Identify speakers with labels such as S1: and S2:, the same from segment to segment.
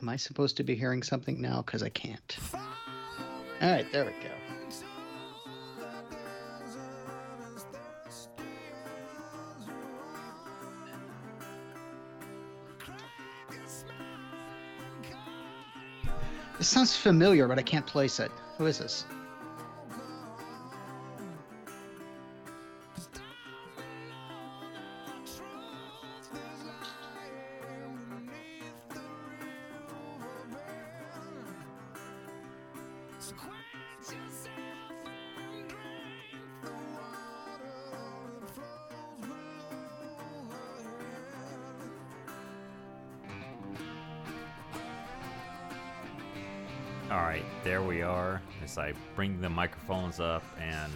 S1: Am I supposed to be hearing something now? Because I can't. All right, there we go. This sounds familiar, but I can't place it. Who is this?
S2: As I bring the microphones up and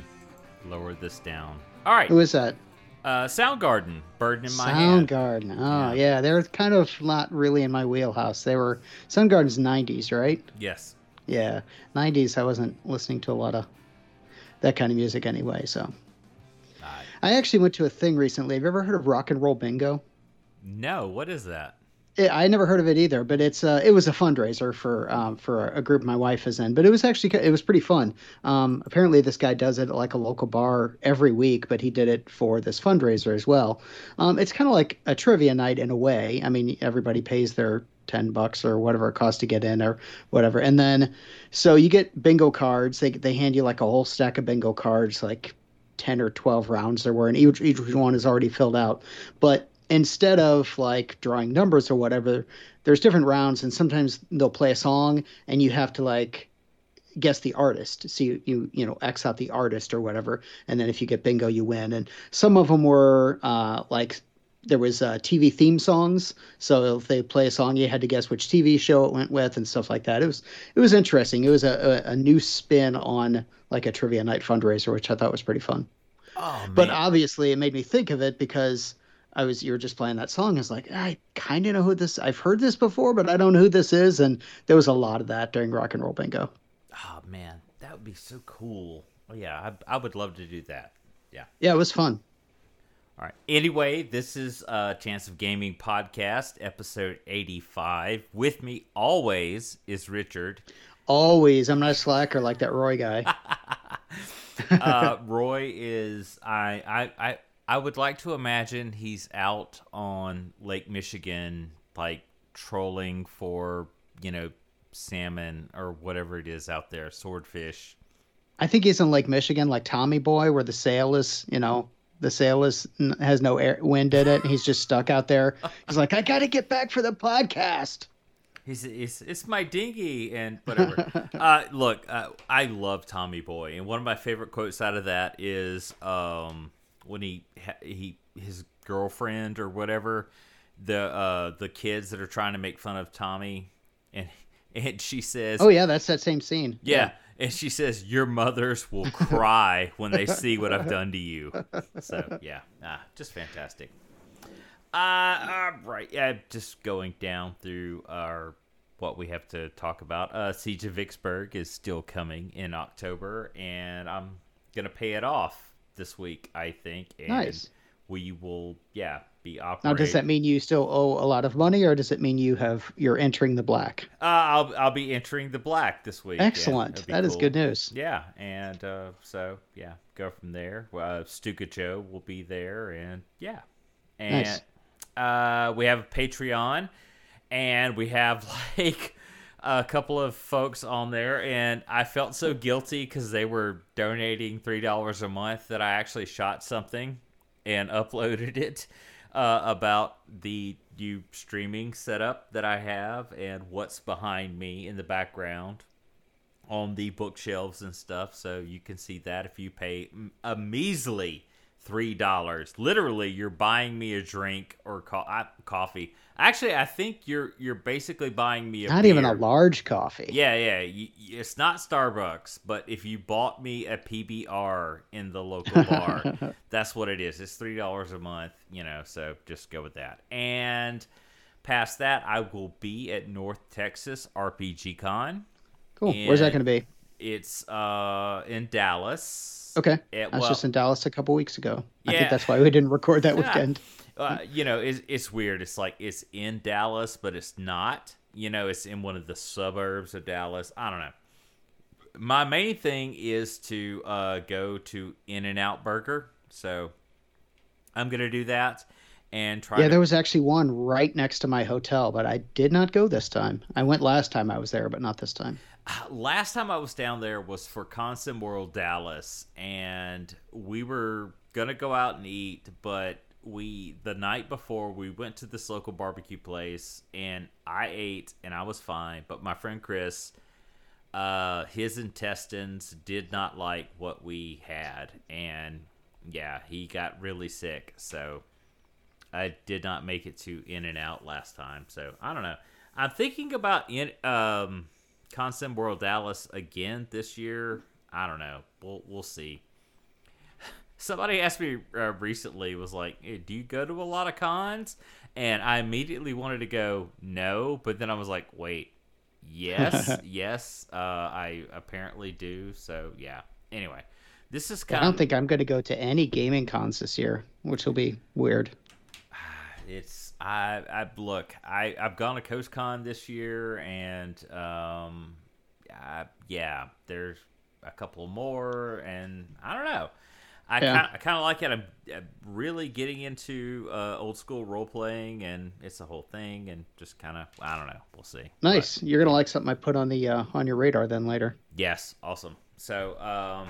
S2: lower this down. All right,
S1: Who is that?
S2: uh, Soundgarden, Burden in my hand.
S1: Soundgarden. Oh, yeah. They're kind of not really in my wheelhouse. They were Soundgarden's 90s, right?
S2: Yes.
S1: Yeah. 90s, I wasn't listening to a lot of that kind of music anyway, so.
S2: I
S1: actually went to a thing recently. Have you ever heard of Rock and Roll Bingo?
S2: no, what is that?
S1: Yeah, I never heard of it either, but it's uh, it was a fundraiser for um, for a group my wife is in. But it was actually it was pretty fun. Um, apparently, this guy does it at like a local bar every week, but he did it for this fundraiser as well. Um, it's kind of like a trivia night in a way. I mean, everybody pays their ten bucks or whatever it costs to get in or whatever, and then so you get bingo cards. They they hand you like a whole stack of bingo cards, like ten or twelve rounds there were, and each each one is already filled out, but instead of like drawing numbers or whatever, there's different rounds, and sometimes they'll play a song, and you have to like guess the artist. So you you you know X out the artist or whatever, and then if you get bingo, you win. And some of them were uh, like there was uh, TV theme songs. So if they play a song, you had to guess which TV show it went with and stuff like that. It was it was interesting. It was a, a, a new spin on like a trivia night fundraiser, which I thought was pretty fun.
S2: Oh.
S1: But obviously, it made me think of it because I was you were just playing that song. I was like, I kind of know who this. I've heard this before, but I don't know who this is. And there was a lot of that during Rock and Roll Bingo.
S2: oh man, that would be so cool. Oh yeah, I, I would love to do that. Yeah.
S1: Yeah, it was fun.
S2: All right. Anyway, this is uh, Chance of Gaming podcast, episode 85. With me always is Richard.
S1: Always, I'm not a slacker like that Roy guy.
S2: Uh, Roy is I, I I I would like to imagine he's out on Lake Michigan, like trolling for you know salmon or whatever it is out there, swordfish.
S1: I think he's in Lake Michigan, like Tommy Boy, where the sail is, you know, the sail is has no air, wind in it. And he's just stuck out there. He's like, I got to get back for the podcast.
S2: He's it's, it's my dinghy and whatever. uh, look, uh, I love Tommy Boy, and one of my favorite quotes out of that is um, when he he his girlfriend or whatever the uh, the kids that are trying to make fun of Tommy, and and she says,
S1: Oh yeah, that's that same scene.
S2: yeah. And she says, "Your mothers will cry when they see what I've done to you." So yeah, ah, just fantastic. Uh, all right, yeah, just going down through our what we have to talk about. Uh, Siege of Vicksburg is still coming in October, and I'm gonna pay it off this week, I think. And
S1: Nice.
S2: We will, yeah, be operating.
S1: Now, does that mean you still owe a lot of money, or does it mean you have you're entering the black?
S2: Uh, I'll I'll be entering the black this week.
S1: Excellent. That is good news.
S2: Yeah, and uh, so yeah, go from there. Uh, Stuka Joe will be there, and yeah, and
S1: Nice.
S2: uh, we have a Patreon, and we have like a couple of folks on there, and I felt so guilty because they were donating three dollars a month that I actually shot something and uploaded it uh, about the new streaming setup that I have and what's behind me in the background on the bookshelves and stuff. So you can see that if you pay a measly three dollars. Literally, you're buying me a drink or co- I, coffee. Actually, I think you're you're basically buying me a
S1: Not even a large coffee.
S2: Yeah, yeah. y- y- It's not Starbucks, but if you bought me a PBR in the local bar, that's what it is. It's three dollars a month, you know. So just go with that. And past that, I will be at North Texas RPG Con.
S1: Cool. Where's that going to be?
S2: It's uh in Dallas.
S1: Okay.
S2: It-
S1: I was
S2: well-
S1: just in Dallas a couple weeks ago. I
S2: Yeah.
S1: think that's why we didn't record that
S2: Yeah.
S1: weekend.
S2: uh, you know, it's, it's weird. It's like it's in Dallas, but it's not. You know, it's in one of the suburbs of Dallas. I don't know. My main thing is to uh, go to In and Out Burger, so I'm gonna do that and try.
S1: Yeah,
S2: to-
S1: there was actually one right next to my hotel, but I did not go this time. I went last time I was there, but not this time.
S2: last time I was down there was for Constant World Dallas, and we were gonna go out and eat, but we the night before we went to this local barbecue place, and I ate and I was fine, but my friend Chris, uh, his intestines did not like what we had, and yeah, he got really sick, so. I did not make it to In and Out last time, so I don't know. I'm thinking about in um, Constant World Dallas again this year. I don't know. We'll we'll see. Somebody asked me uh, recently was like, hey, "Do you go to a lot of cons?" And I immediately wanted to go no, but then I was like, "Wait, yes, yes, uh, I apparently do." So yeah. Anyway, this is kind
S1: I don't think I'm going to go to any gaming cons this year, which will be weird.
S2: It's I I look I I've gone to Coast Con this year and um I, yeah there's a couple more and I don't know I
S1: Yeah.
S2: kind I kind of like it I'm, I'm really getting into uh, old school role playing and it's a whole thing and just kind of I don't know we'll see
S1: Nice. You're going to like something I put on the uh, on your radar then later.
S2: Yes, awesome. So, um,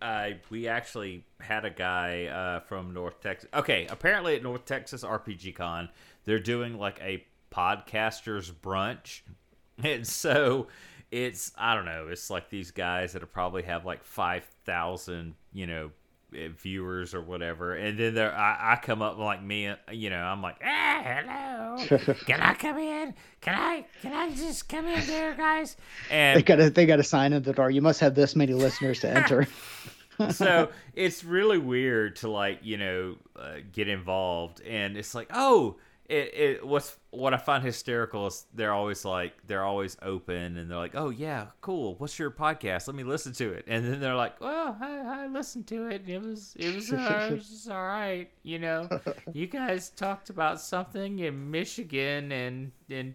S2: I we actually had a guy uh, from North Texas. Okay, apparently at North Texas RPG Con, they're doing like a podcasters brunch, and so it's I don't know. It's like these guys that probably have like five thousand, you know. Viewers or whatever, and then there I, I come up like me, you know. I'm like, ah, hello, can I come in? Can I, can I just come in there, guys? And
S1: They got a they got a sign in the door. You must have this many listeners to enter.
S2: so it's really weird to like you know uh, get involved and it's like oh it, it what's what i find hysterical is they're always like they're always open and they're like oh yeah cool what's your podcast let me listen to it and then they're like well i, I listened to it it was it was, uh, it was all right you know you guys talked about something in michigan and and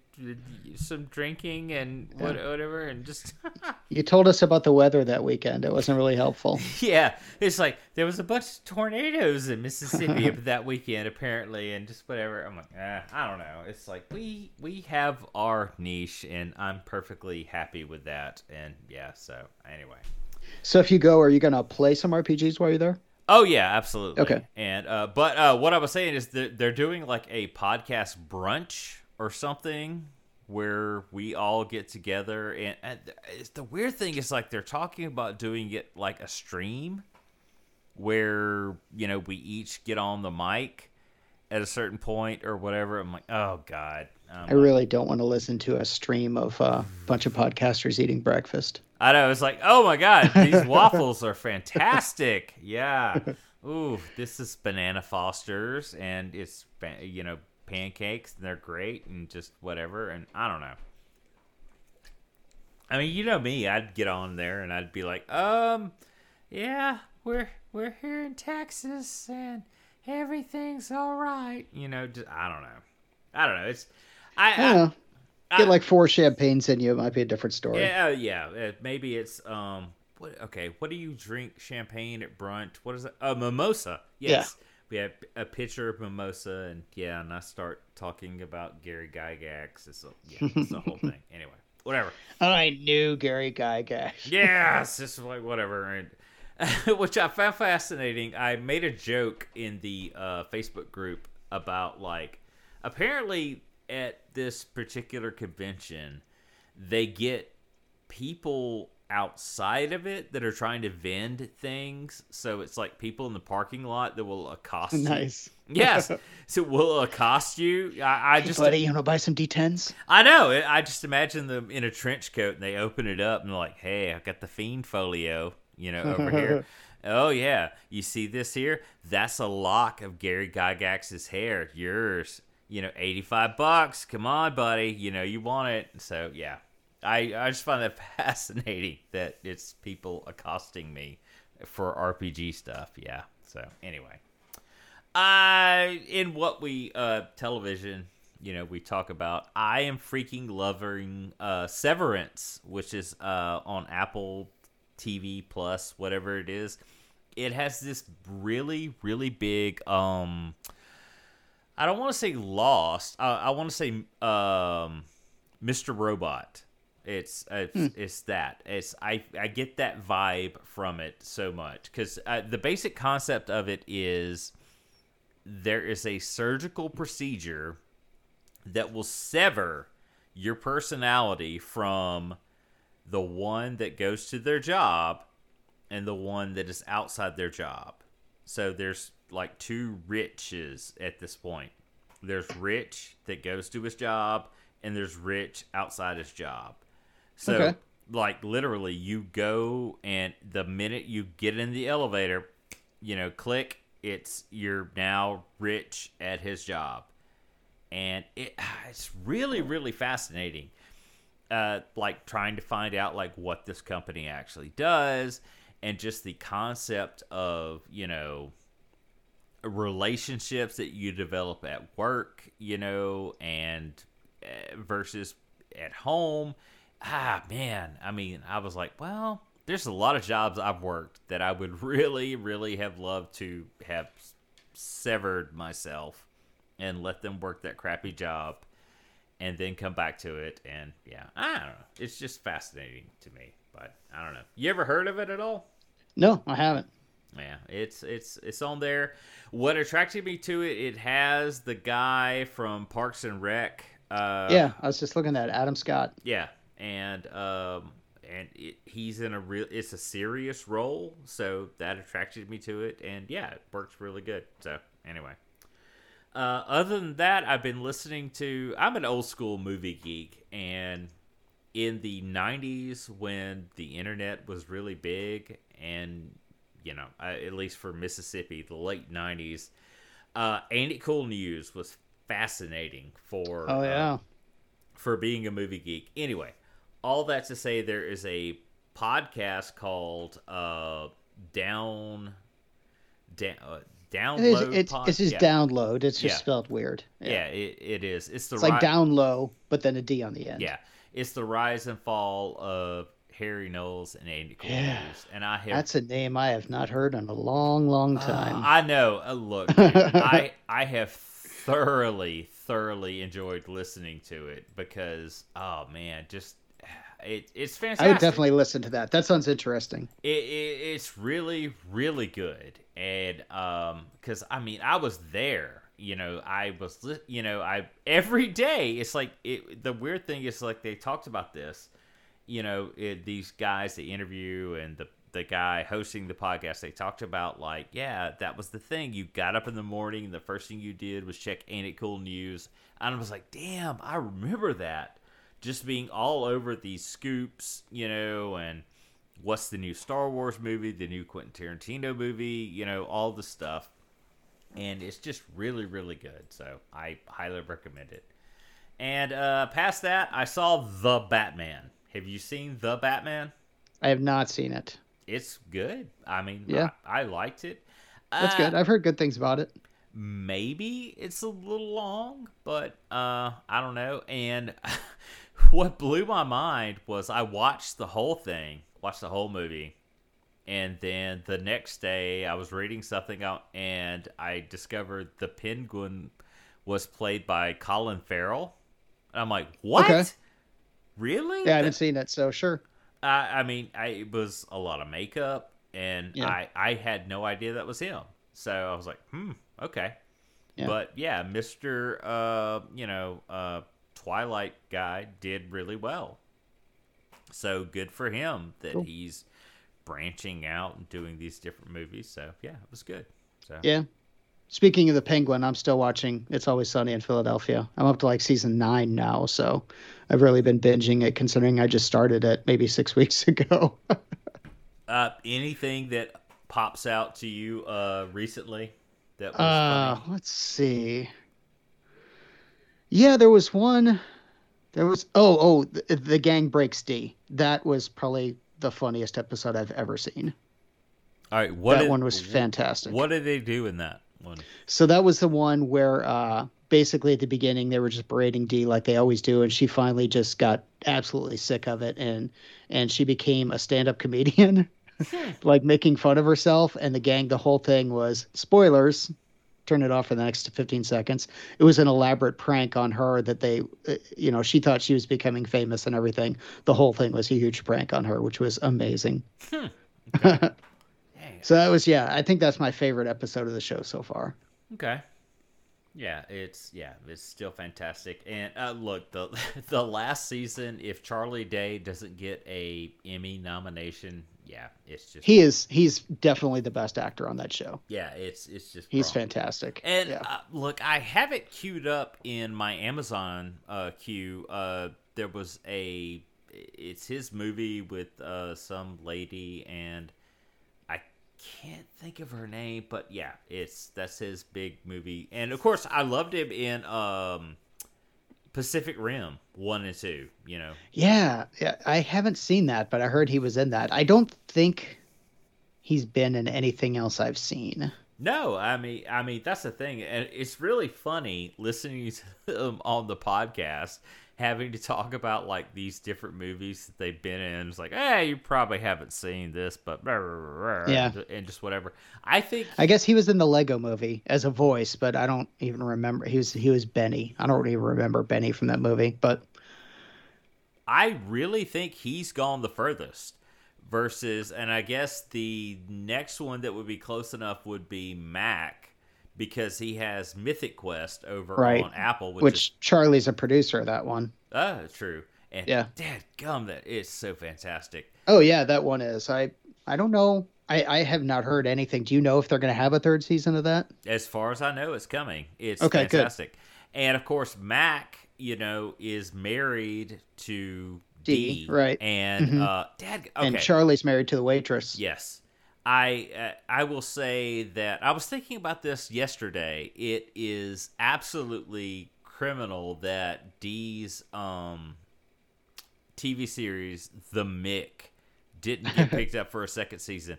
S2: some drinking and what, whatever and just
S1: you told us about the weather that weekend. It wasn't really helpful.
S2: Yeah, it's like there was a bunch of tornadoes in Mississippi that weekend, apparently, and just whatever. I'm like, eh, I don't know. It's like we we have our niche, and I'm perfectly happy with that. And yeah, so anyway.
S1: So if you go, are you going to play some RPGs while you're there?
S2: Oh yeah, absolutely.
S1: Okay.
S2: And uh, but uh, what I was saying is that they're doing like a podcast brunch or something where we all get together and, and it's, the weird thing is like they're talking about doing it like a stream where you know we each get on the mic at a certain point or whatever. I'm like, oh god. I'm
S1: I really don't want to listen to a stream of a uh, bunch of podcasters eating breakfast.
S2: I know. It's like, oh my god, these waffles are fantastic. Yeah. Ooh, this is banana Fosters, and it's you know pancakes, and they're great, and just whatever. And I don't know. I mean, you know me. I'd get on there and I'd be like, um, yeah, we're we're here in Texas, and everything's all right. You know, just, I don't know. I don't know. It's I,
S1: I don't know. Get like four champagnes in you, it might be a different story.
S2: Yeah, yeah. uh, Maybe it's um. What? Okay. What do you drink champagne at brunch? What is it? A mimosa. Yes. We have a pitcher of mimosa, and yeah, and I start talking about Gary Gygax. It's a yeah, it's the whole thing. Anyway, whatever.
S1: I knew Gary Gygax.
S2: yes, it's just like whatever. And which I found fascinating. I made a joke in the uh, Facebook group about like apparently at this particular convention they get people outside of it that are trying to vend things. So it's like people in the parking lot that will accost you.
S1: Nice.
S2: Yes, so will accost you. I, I just
S1: Buddy, you want to buy some D10s?
S2: I know. I just imagine them in a trench coat and they open it up and they're like, "Hey, I got the fiend folio, you know, over here." Oh yeah, you see this here? That's a lock of Gary Gygax's hair. Yours. You know, eighty-five bucks. Come on, buddy. You know you want it. So yeah, I I just find that fascinating that it's people accosting me for RPG stuff. Yeah. So anyway. I in what we uh television, you know, we talk about. I am freaking loving uh Severance, which is uh on Apple TV Plus, whatever it is. It has this really, really big um. I don't want to say lost. Uh, I want to say um, Mr. Robot. It's it's,
S1: Hmm.
S2: it's that. It's I I get that vibe from it so much because uh, the basic concept of it is there is a surgical procedure that will sever your personality from the one that goes to their job and the one that is outside their job. So there's like two riches at this point. There's Rich that goes to his job, and there's Rich outside his job. So,
S1: Okay.
S2: like, literally, you go, and the minute you get in the elevator, you know, click, it's you're now Rich at his job. And it, it's really, really fascinating uh, like trying to find out like what this company actually does and just the concept of you know relationships that you develop at work you know and uh, versus at home. Ah man. I mean i was like well there's a lot of jobs i've worked that i would really really have loved to have severed myself and let them work that crappy job and then come back to it and yeah i don't know. It's just fascinating to me but i don't know. You ever heard of it at all?
S1: No, I haven't.
S2: yeah it's it's it's on there. What attracted me to it it has the guy from parks and rec uh
S1: yeah, I was just looking at Adam Scott.
S2: yeah and um and it, he's in a real it's a serious role so that attracted me to it and yeah it works really good. So anyway uh, other than that i've been listening to i'm an old school movie geek and in the 90s when the internet was really big and you know at least for mississippi the late 90s uh, ain't it cool news was fascinating for
S1: Oh
S2: uh,
S1: yeah.
S2: for being a movie geek. Anyway, all that to say, there is a podcast called uh, Down, down, uh,
S1: It is, it's it's just
S2: yeah.
S1: download. It's just
S2: Yeah.
S1: spelled weird.
S2: Yeah, it, it is. It's the
S1: It's like
S2: ri-
S1: down low, but then a D on the end.
S2: Yeah, it's the rise and fall of Harry Knowles and Ain't It Cool
S1: Yeah.
S2: And I have
S1: That's a name I have not heard in a long, long
S2: Uh,
S1: time.
S2: I know. Uh, look, dude, I I have thoroughly, thoroughly enjoyed listening to it because oh man, just it, it's fantastic.
S1: I would definitely listen to that. That sounds interesting.
S2: it, it it's really really good and um because i mean i was there you know i was you know i every day it's like it the weird thing is like they talked about this you know it, these guys the interview and the the guy hosting the podcast they talked about like yeah that was the thing you got up in the morning and the first thing you did was check ain't it cool news and i was like damn i remember that just being all over these scoops you know and what's the new Star Wars movie, the new Quentin Tarantino movie, you know, all the stuff. And it's just really, really good. So I highly recommend it. And uh, past that, I saw The Batman. Have you seen The Batman?
S1: I have not seen it.
S2: It's good. I mean,
S1: Yeah.
S2: I, I liked it.
S1: That's
S2: Uh,
S1: good. I've heard good things about it.
S2: maybe it's a little long, but uh, I don't know. And what blew my mind was I watched the whole thing, watched the whole movie, and then the next day I was reading something out and I discovered the Penguin was played by Colin Farrell, and I'm like, what?
S1: Okay.
S2: Really?
S1: Yeah, I haven't seen it, so sure.
S2: I, I mean, I, it was a lot of makeup, and
S1: Yeah.
S2: I, I had no idea that was him. So I was like, hmm, okay.
S1: Yeah.
S2: But yeah, Mister, uh, you know, uh, Twilight guy did really well. So good for him that
S1: Cool.
S2: he's branching out and doing these different movies. So yeah, it was good. So
S1: Yeah. Speaking of the Penguin, I'm still watching It's Always Sunny in Philadelphia. I'm up to like season nine now, so I've really been binging it considering I just started it maybe six weeks ago.
S2: uh, anything that pops out to you uh, recently that was
S1: Uh,
S2: funny?
S1: let's see. Yeah, there was one. There was oh oh the, the gang breaks Dee. That was probably the funniest episode I've ever seen.
S2: All right, what
S1: that
S2: did-
S1: one was fantastic.
S2: What did they do in that? one?
S1: So that was the one where uh, basically at the beginning they were just berating Dee like they always do, and she finally just got absolutely sick of it, and and she became a stand-up comedian, like making fun of herself. And the gang, the whole thing was spoilers. Turn it off for the next 15 seconds. It was an elaborate prank on her that they, uh, you know, she thought she was becoming famous and everything. The whole thing was a huge prank on her, which was amazing.
S2: Hmm. Okay.
S1: So that was yeah, I think that's my favorite episode of the show so far.
S2: Okay. Yeah, it's yeah, it's still fantastic. And uh, look, the the last season, if Charlie Day doesn't get a Emmy nomination, yeah, it's just
S1: He is he's definitely the best actor on that show.
S2: yeah, it's it's just
S1: He's
S2: wrong.
S1: fantastic.
S2: And
S1: yeah.
S2: uh, look, I have it queued up in my Amazon uh, queue. Uh, there was a, it's his movie with uh, some lady, and I can't think of her name, but yeah, it's that's his big movie. And of course, I loved him in um, Pacific Rim one and two. You know,
S1: yeah, yeah, I haven't seen that, but I heard he was in that. I don't think he's been in anything else I've seen.
S2: No, I mean, I mean that's the thing, and it's really funny listening to him on the podcast, having to talk about like these different movies that they've been in. It's like, hey, you probably haven't seen this, but
S1: Yeah.
S2: and just whatever. I think
S1: I guess he was in the Lego movie as a voice, but I don't even remember. He was he was Benny. I don't even remember Benny from that movie, but
S2: I really think he's gone the furthest. Versus, and I guess the next one that would be close enough would be Mac, because he has Mythic Quest over
S1: Right.
S2: on Apple, which,
S1: which,
S2: is
S1: Charlie's a producer of that one.
S2: uh, true. And
S1: Yeah.
S2: dad gum, that is so fantastic.
S1: Oh yeah, that one is. I I don't know. I I have not heard anything. Do you know if they're going to have a third season of that?
S2: As far as I know, it's coming. It's
S1: Okay, good.
S2: fantastic. And of course, Mac, you know, is married to
S1: Dee,
S2: D,
S1: right.
S2: And
S1: Mhm.
S2: uh, Dad, okay,
S1: And Charlie's married to the waitress.
S2: yes, I uh, I will say that I was thinking about this yesterday. It is absolutely criminal that Dee's um TV series, The Mick, didn't get picked up for a second season.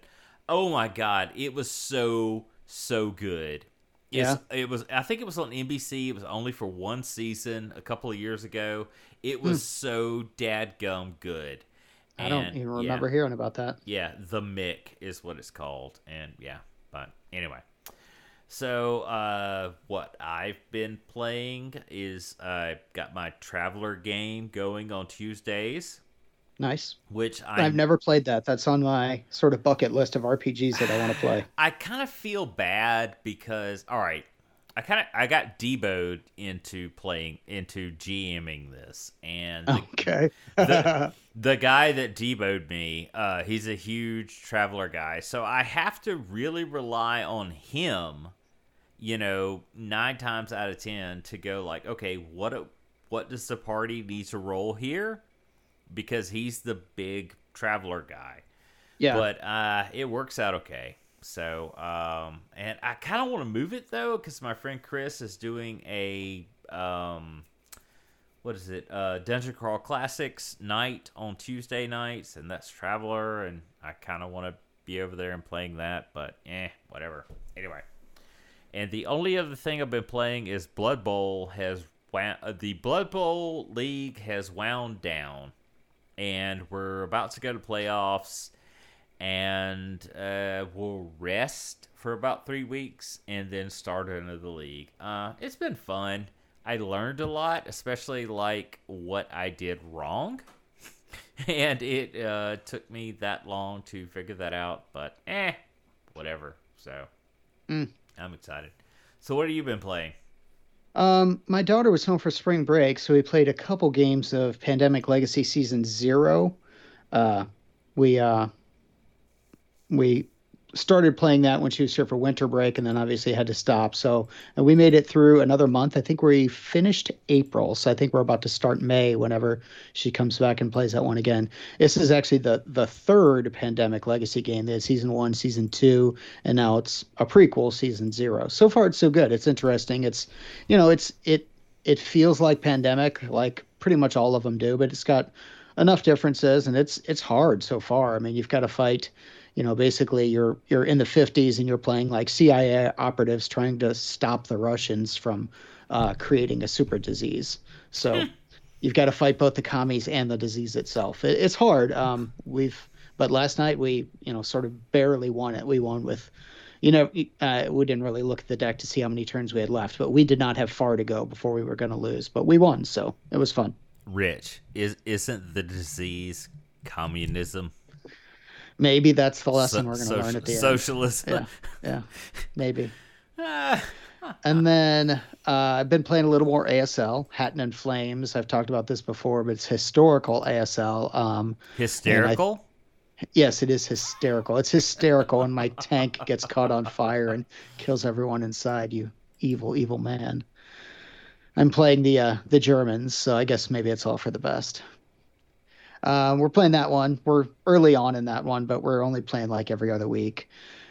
S2: Oh my god, it was so so good. It's- it was. I think it was on NBC. It was only for one season a couple of years ago. It was so dadgum good.
S1: I don't
S2: And,
S1: even
S2: yeah.
S1: remember hearing about that.
S2: Yeah, the Mick is what it's called, and yeah, but anyway. So, uh, what I've been playing is I got my Traveller game going on Tuesdays,
S1: Nice.
S2: which
S1: i have never played that. That's on my sort of bucket list of RPGs that I want to play.
S2: I kind of feel bad because all right, I kind of I got deboed into playing into GMing this, and the,
S1: Okay.
S2: the, the guy that deboed me, uh, he's a huge traveler guy, so I have to really rely on him. You know, nine times out of ten to go like, okay, what a, what does the party need to roll here? Because he's the big traveler guy
S1: yeah.
S2: but uh, it works out okay. So, um, and I kind of want to move it though, because my friend Chris is doing a um, what is it? Uh, Dungeon Crawl Classics night on Tuesday nights, and that's Traveller, and I kind of want to be over there and playing that, but eh, whatever. Anyway, and the only other thing I've been playing is Blood Bowl has wound, uh, the Blood Bowl League has wound down, and we're about to go to playoffs and uh, we'll rest for about three weeks and then start another league. Uh, it's been fun. I learned a lot, especially like what I did wrong, and it uh, took me that long to figure that out. But eh, whatever. So
S1: Mm.
S2: I'm excited. So what have you been playing?
S1: Um, my daughter was home for spring break, so we played a couple games of Pandemic Legacy Season Zero. Uh, we uh, we started playing that when she was here for winter break, and then obviously had to stop. So and we made it through another month. I think we finished April, so I think we're about to start May whenever she comes back and plays that one again. This is actually the the third Pandemic Legacy game. They had Season One, Season Two, and now it's a prequel, Season Zero. So far, it's so good. It's interesting. It's you know, it's it it feels like Pandemic, like pretty much all of them do, but it's got enough differences, and it's it's hard so far. I mean, you've got to fight you know, basically you're you're in the 50s and you're playing like CIA operatives trying to stop the Russians from uh, creating a super disease. So hmm. you've got to fight both the commies and the disease itself. It, it's hard. Um, we've but last night we you know sort of barely won it. We won with you know, uh, we didn't really look at the deck to see how many turns we had left, but we did not have far to go before we were going to lose. But we won, so it was fun.
S2: Rich, is isn't the disease communism?
S1: Maybe that's the lesson so, we're going to learn at the end. Socialism. Yeah, yeah, maybe. and then uh, I've been playing a little more ASL, Hatten and Flames. I've talked about this before, but it's historical ASL. Um,
S2: Hysterical?
S1: Yes, it is hysterical. It's hysterical when my tank gets caught on fire and kills everyone inside. You evil, evil man. I'm playing the uh, the Germans, so I guess maybe it's all for the best. Uh, we're playing that one. We're early on in that one, but we're only playing like every other week.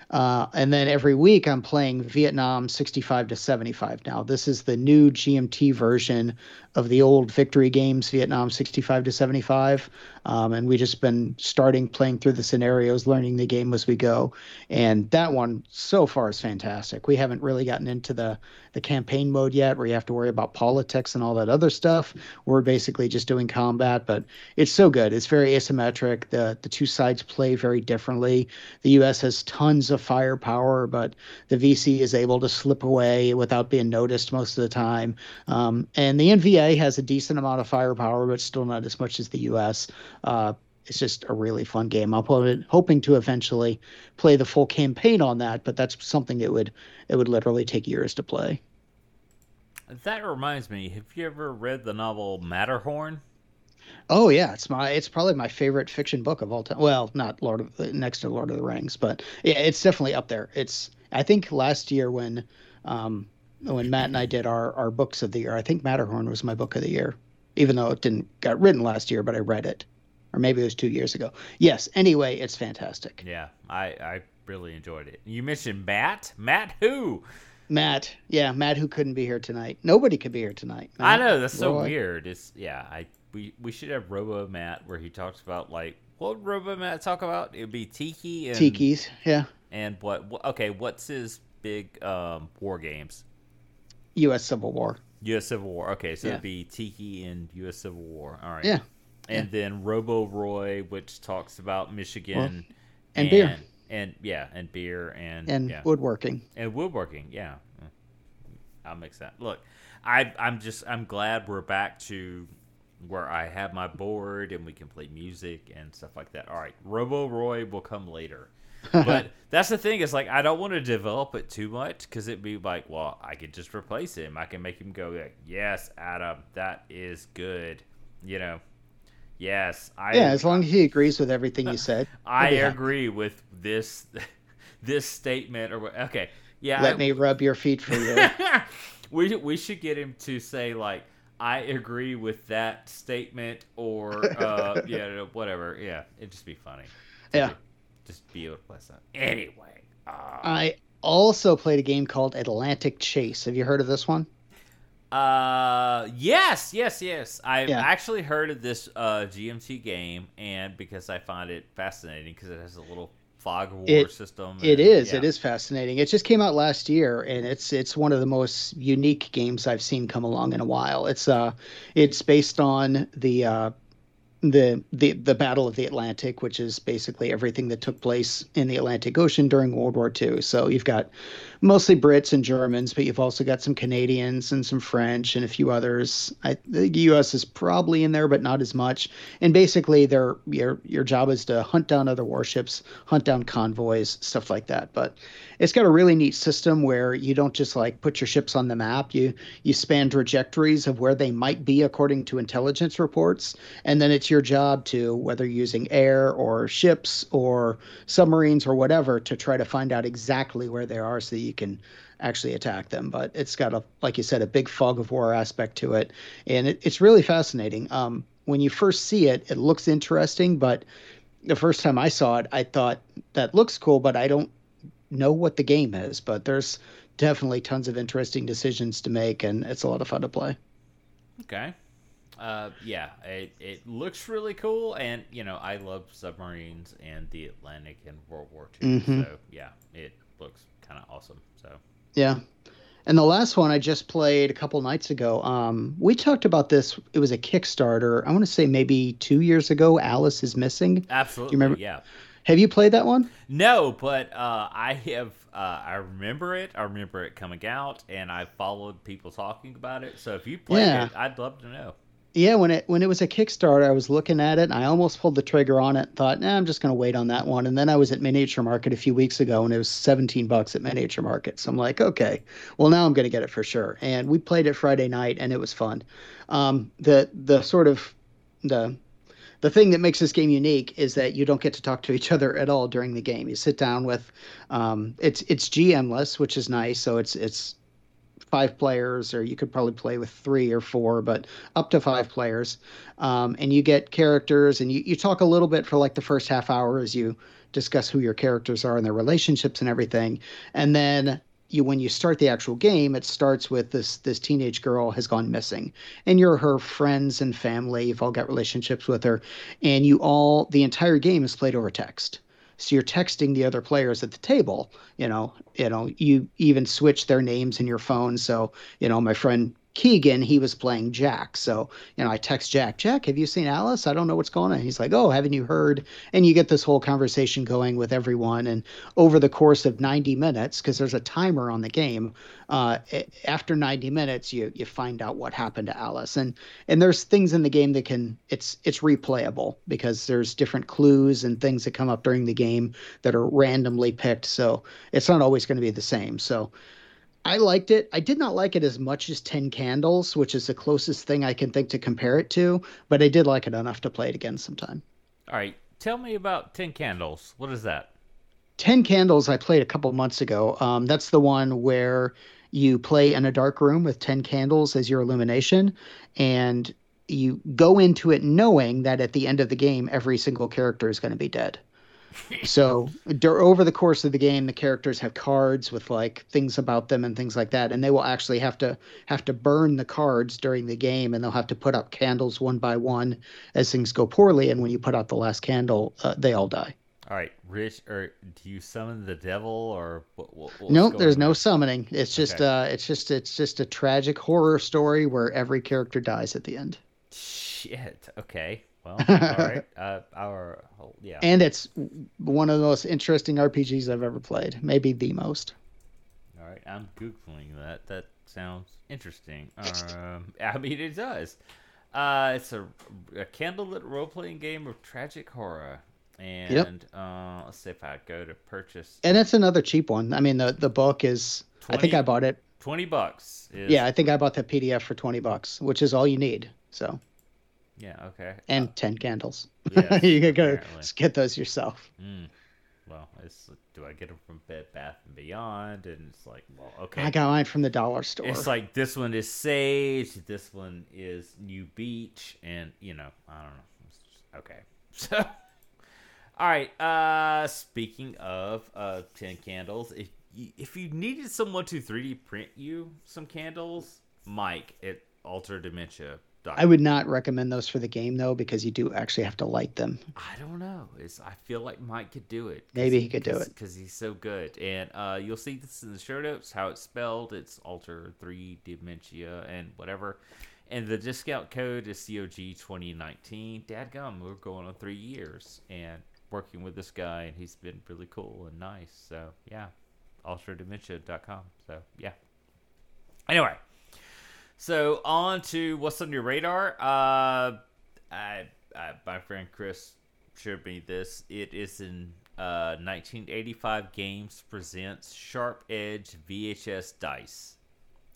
S1: Uh, and then every week I'm playing Vietnam 65 to 75 now. This is the new GMT version of the old victory games, Vietnam 65 to 75. Um, and we just been starting playing through the scenarios, learning the game as we go. And that one so far is fantastic. We haven't really gotten into the the campaign mode yet, where you have to worry about politics and all that other stuff. We're basically just doing combat, but it's so good. It's very asymmetric. The the two sides play very differently. The U.S. has tons of firepower, but the VC is able to slip away without being noticed most of the time. Um, and the NVA has a decent amount of firepower, but still not as much as the U.S. Uh, it's just a really fun game. I'm hoping to eventually play the full campaign on that, but that's something that would it would literally take years to play.
S2: That reminds me. Have you ever read the novel Matterhorn?
S1: Oh yeah, it's my it's probably my favorite fiction book of all time. Well, not Lord of next to Lord of the Rings, but yeah, it's definitely up there. It's I think last year when um, when Matt and I did our our books of the year, I think Matterhorn was my book of the year, even though it didn't got written last year, but I read it or maybe it was two years ago. Yes. Anyway, it's fantastic.
S2: Yeah, I I really enjoyed it. You mentioned Matt. Matt who?
S1: Matt. Yeah, Matt who couldn't be here tonight. Nobody could be here tonight.
S2: Matt, I know that's so Roy. weird. It's yeah. I we we should have Robo Matt where he talks about like what would Robo Matt talk about? It'd be Tiki and
S1: Tiki's. Yeah.
S2: And what? Okay, what's his big um, war games?
S1: U.S. Civil War.
S2: U.S. Civil War. Okay, so yeah. it'd be Tiki and U.S. Civil War. All right.
S1: Yeah
S2: and yeah. then Robo Roy, which talks about Michigan well,
S1: and, and, beer,
S2: and yeah, and beer and
S1: and
S2: yeah.
S1: woodworking
S2: and woodworking. Yeah, mm. I'll mix that. Look, I I'm just I'm glad we're back to where I have my board and we can play music and stuff like that. All right, Robo Roy will come later. but that's the thing is like I don't want to develop it too much because it'd be like, well, I could just replace him. I can make him go like, yes, Adam, that is good. You know, Yes,
S1: I. Yeah, as long as he agrees with everything you said.
S2: I agree with this this statement. Or okay, yeah.
S1: Let I, me rub your feet for you.
S2: we we should get him to say like, I agree with that statement, or uh, yeah, whatever. Yeah, it'd just be funny.
S1: Yeah,
S2: just be able to play. Anyway, uh,
S1: I also played a game called Atlantic Chase. Have you heard of this one?
S2: Uh, yes, yes, yes. I've yeah. actually heard of this uh, GMT game, and because I find it fascinating because it has a little fog war
S1: it,
S2: system.
S1: And, it is. Yeah. It is fascinating. It just came out last year, and it's it's one of the most unique games I've seen come along in a while. It's uh, it's based on the uh, the, the the Battle of the Atlantic, which is basically everything that took place in the Atlantic Ocean during World War II. So you've got mostly Brits and Germans, but you've also got some Canadians and some French and a few others. I, the U.S. is probably in there, but not as much. And basically, their your your job is to hunt down other warships, hunt down convoys, stuff like that. But it's got a really neat system where you don't just like put your ships on the map. You you span trajectories of where they might be according to intelligence reports, and then it's your job to whether using air or ships or submarines or whatever to try to find out exactly where they are so that you can actually attack them. But it's got a, like you said, a big fog of war aspect to it, and it, it's really fascinating. Um, when you first see it, it looks interesting, but the first time I saw it, I thought that looks cool, but I don't know what the game is. But there's definitely tons of interesting decisions to make, and it's a lot of fun to play.
S2: Okay. Uh, yeah, it, it looks really cool, and you know I love submarines and the Atlantic and World War II. Mm-hmm. So yeah, it looks kind of awesome. So
S1: yeah, and the last one I just played a couple nights ago. Um, we talked about this. It was a Kickstarter. I want to say maybe two years ago. Alice is missing.
S2: Absolutely. You remember? Yeah.
S1: Have you played that one?
S2: No, but uh, I have. Uh, I remember it. I remember it coming out, and I followed people talking about it. So if you played yeah. it, I'd love to know
S1: yeah, when it when it was a Kickstarter, I was looking at it and I almost pulled the trigger on it. Thought, nah, I'm just going to wait on that one. And then I was at Miniature Market a few weeks ago, and it was 17 bucks at Miniature Market. So I'm like, okay, well now I'm going to get it for sure. And we played it Friday night, and it was fun. Um, the the sort of the the thing that makes this game unique is that you don't get to talk to each other at all during the game. You sit down with um, it's it's GMless, which is nice. So it's it's five players, or you could probably play with three or four, but up to five players. Um, and you get characters, and you, you talk a little bit for like the first half hour as you discuss who your characters are and their relationships and everything. And then you when you start the actual game, it starts with this this teenage girl has gone missing, and you're her friends and family. You've all got relationships with her, and you all the entire game is played over text. So you're texting the other players at the table. You know, you know, you even switch their names in your phone. So you know, my friend Keegan, he was playing Jack. So, you know, I text Jack, Jack, have you seen Alice? I don't know what's going on. He's like, Oh, haven't you heard? And you get this whole conversation going with everyone. And over the course of 90 minutes, because there's a timer on the game, uh, after 90 minutes, you you find out what happened to Alice. And and there's things in the game that can it's it's replayable because there's different clues and things that come up during the game that are randomly picked. So it's not always going to be the same. So I liked it. I did not like it as much as Ten Candles, which is the closest thing I can think to compare it to, but I did like it enough to play it again sometime.
S2: All right. Tell me about Ten Candles. What is that?
S1: Ten Candles, I played a couple months ago. Um, that's the one where you play in a dark room with 10 candles as your illumination, and you go into it knowing that at the end of the game, every single character is going to be dead so over the course of the game the characters have cards with like things about them and things like that and they will actually have to have to burn the cards during the game and they'll have to put up candles one by one as things go poorly and when you put out the last candle uh, they all die
S2: all right rich or do you summon the devil or what, what,
S1: no there's on? no summoning it's just okay. uh it's just it's just a tragic horror story where every character dies at the end
S2: shit okay well, all right. Uh, our yeah.
S1: And it's one of the most interesting RPGs I've ever played. Maybe the most.
S2: All right, I'm googling that. That sounds interesting. Um, I mean, it does. Uh, it's a, a candlelit role playing game of tragic horror. And yep. uh, let's see if I go to purchase.
S1: And it's another cheap one. I mean, the the book is. 20, I think I bought it.
S2: Twenty bucks.
S1: Is... Yeah, I think I bought the PDF for twenty bucks, which is all you need. So.
S2: Yeah. Okay.
S1: And uh, ten candles. Yes, you can go get those yourself.
S2: Mm. Well, it's do I get them from Bed Bath and Beyond? And it's like, well, okay.
S1: I got mine from the dollar store.
S2: It's like this one is Sage, this one is New Beach, and you know, I don't know. Just, okay, so. All right. Uh, speaking of uh, ten candles, if you, if you needed someone to 3D print you some candles, Mike at Alter Dementia
S1: I would not recommend those for the game though, because you do actually have to light them.
S2: I don't know. It's, I feel like Mike could do it.
S1: Maybe he could do it
S2: because he's so good. And uh, you'll see this in the show notes how it's spelled. It's Alter Three Dementia and whatever. And the discount code is COG twenty nineteen. Dadgum, we're going on three years and working with this guy, and he's been really cool and nice. So yeah, alterdementia.com. So yeah. Anyway. So on to what's on your radar. Uh, I, I, my friend Chris showed me this. It is in uh, 1985 Games presents Sharp Edge VHS dice,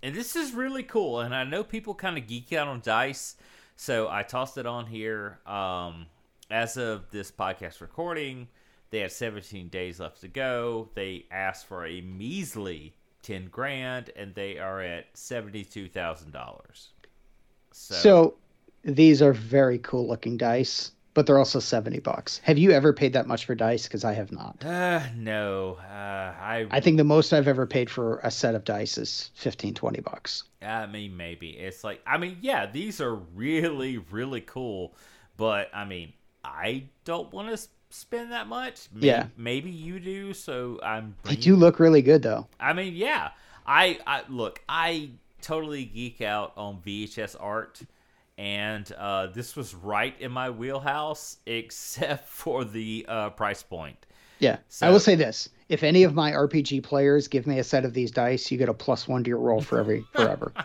S2: and this is really cool. And I know people kind of geek out on dice, so I tossed it on here. Um, as of this podcast recording, they had 17 days left to go. They asked for a measly ten grand, and they are at seventy two thousand dollars.
S1: So, so these are very cool looking dice, but they're also 70 bucks. Have you ever paid that much for dice? Because I have not.
S2: Uh, no. Uh, I
S1: I think the most I've ever paid for a set of dice is 15, 20 bucks.
S2: I mean, maybe it's like I mean, yeah, these are really, really cool, but I mean, I don't want to spend that much. Maybe,
S1: Yeah.
S2: maybe you do. So I'm.
S1: They do look really good though.
S2: I mean, yeah. I, I look. I totally geek out on VHS art, and uh, this was right in my wheelhouse, except for the uh, price point.
S1: Yeah.
S2: So-
S1: I will say this. If any of my RPG players give me a set of these dice, you get a plus one to your roll for every forever.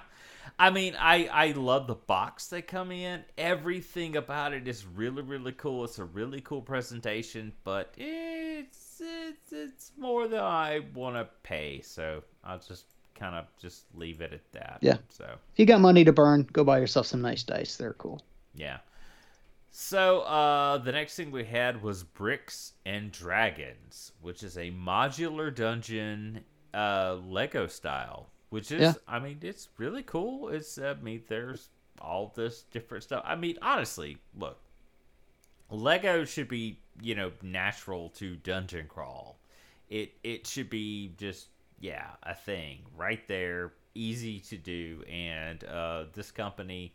S2: I mean, I I love the box they come in. Everything about it is really really cool. It's a really cool presentation, but it's it's, it's more than I want to pay. So I'll just kind of just leave it at that.
S1: Yeah.
S2: So
S1: if you got money to burn, go buy yourself some nice dice. They're cool.
S2: yeah. So uh, the next thing we had was Bricks and Dragons, which is a modular dungeon uh, Lego style, which is
S1: Yeah.
S2: I mean it's really cool. It's I mean there's all this different stuff. I mean honestly, look, Lego should be you know natural to dungeon crawl. It it should be just yeah a thing right there, easy to do, and uh, this company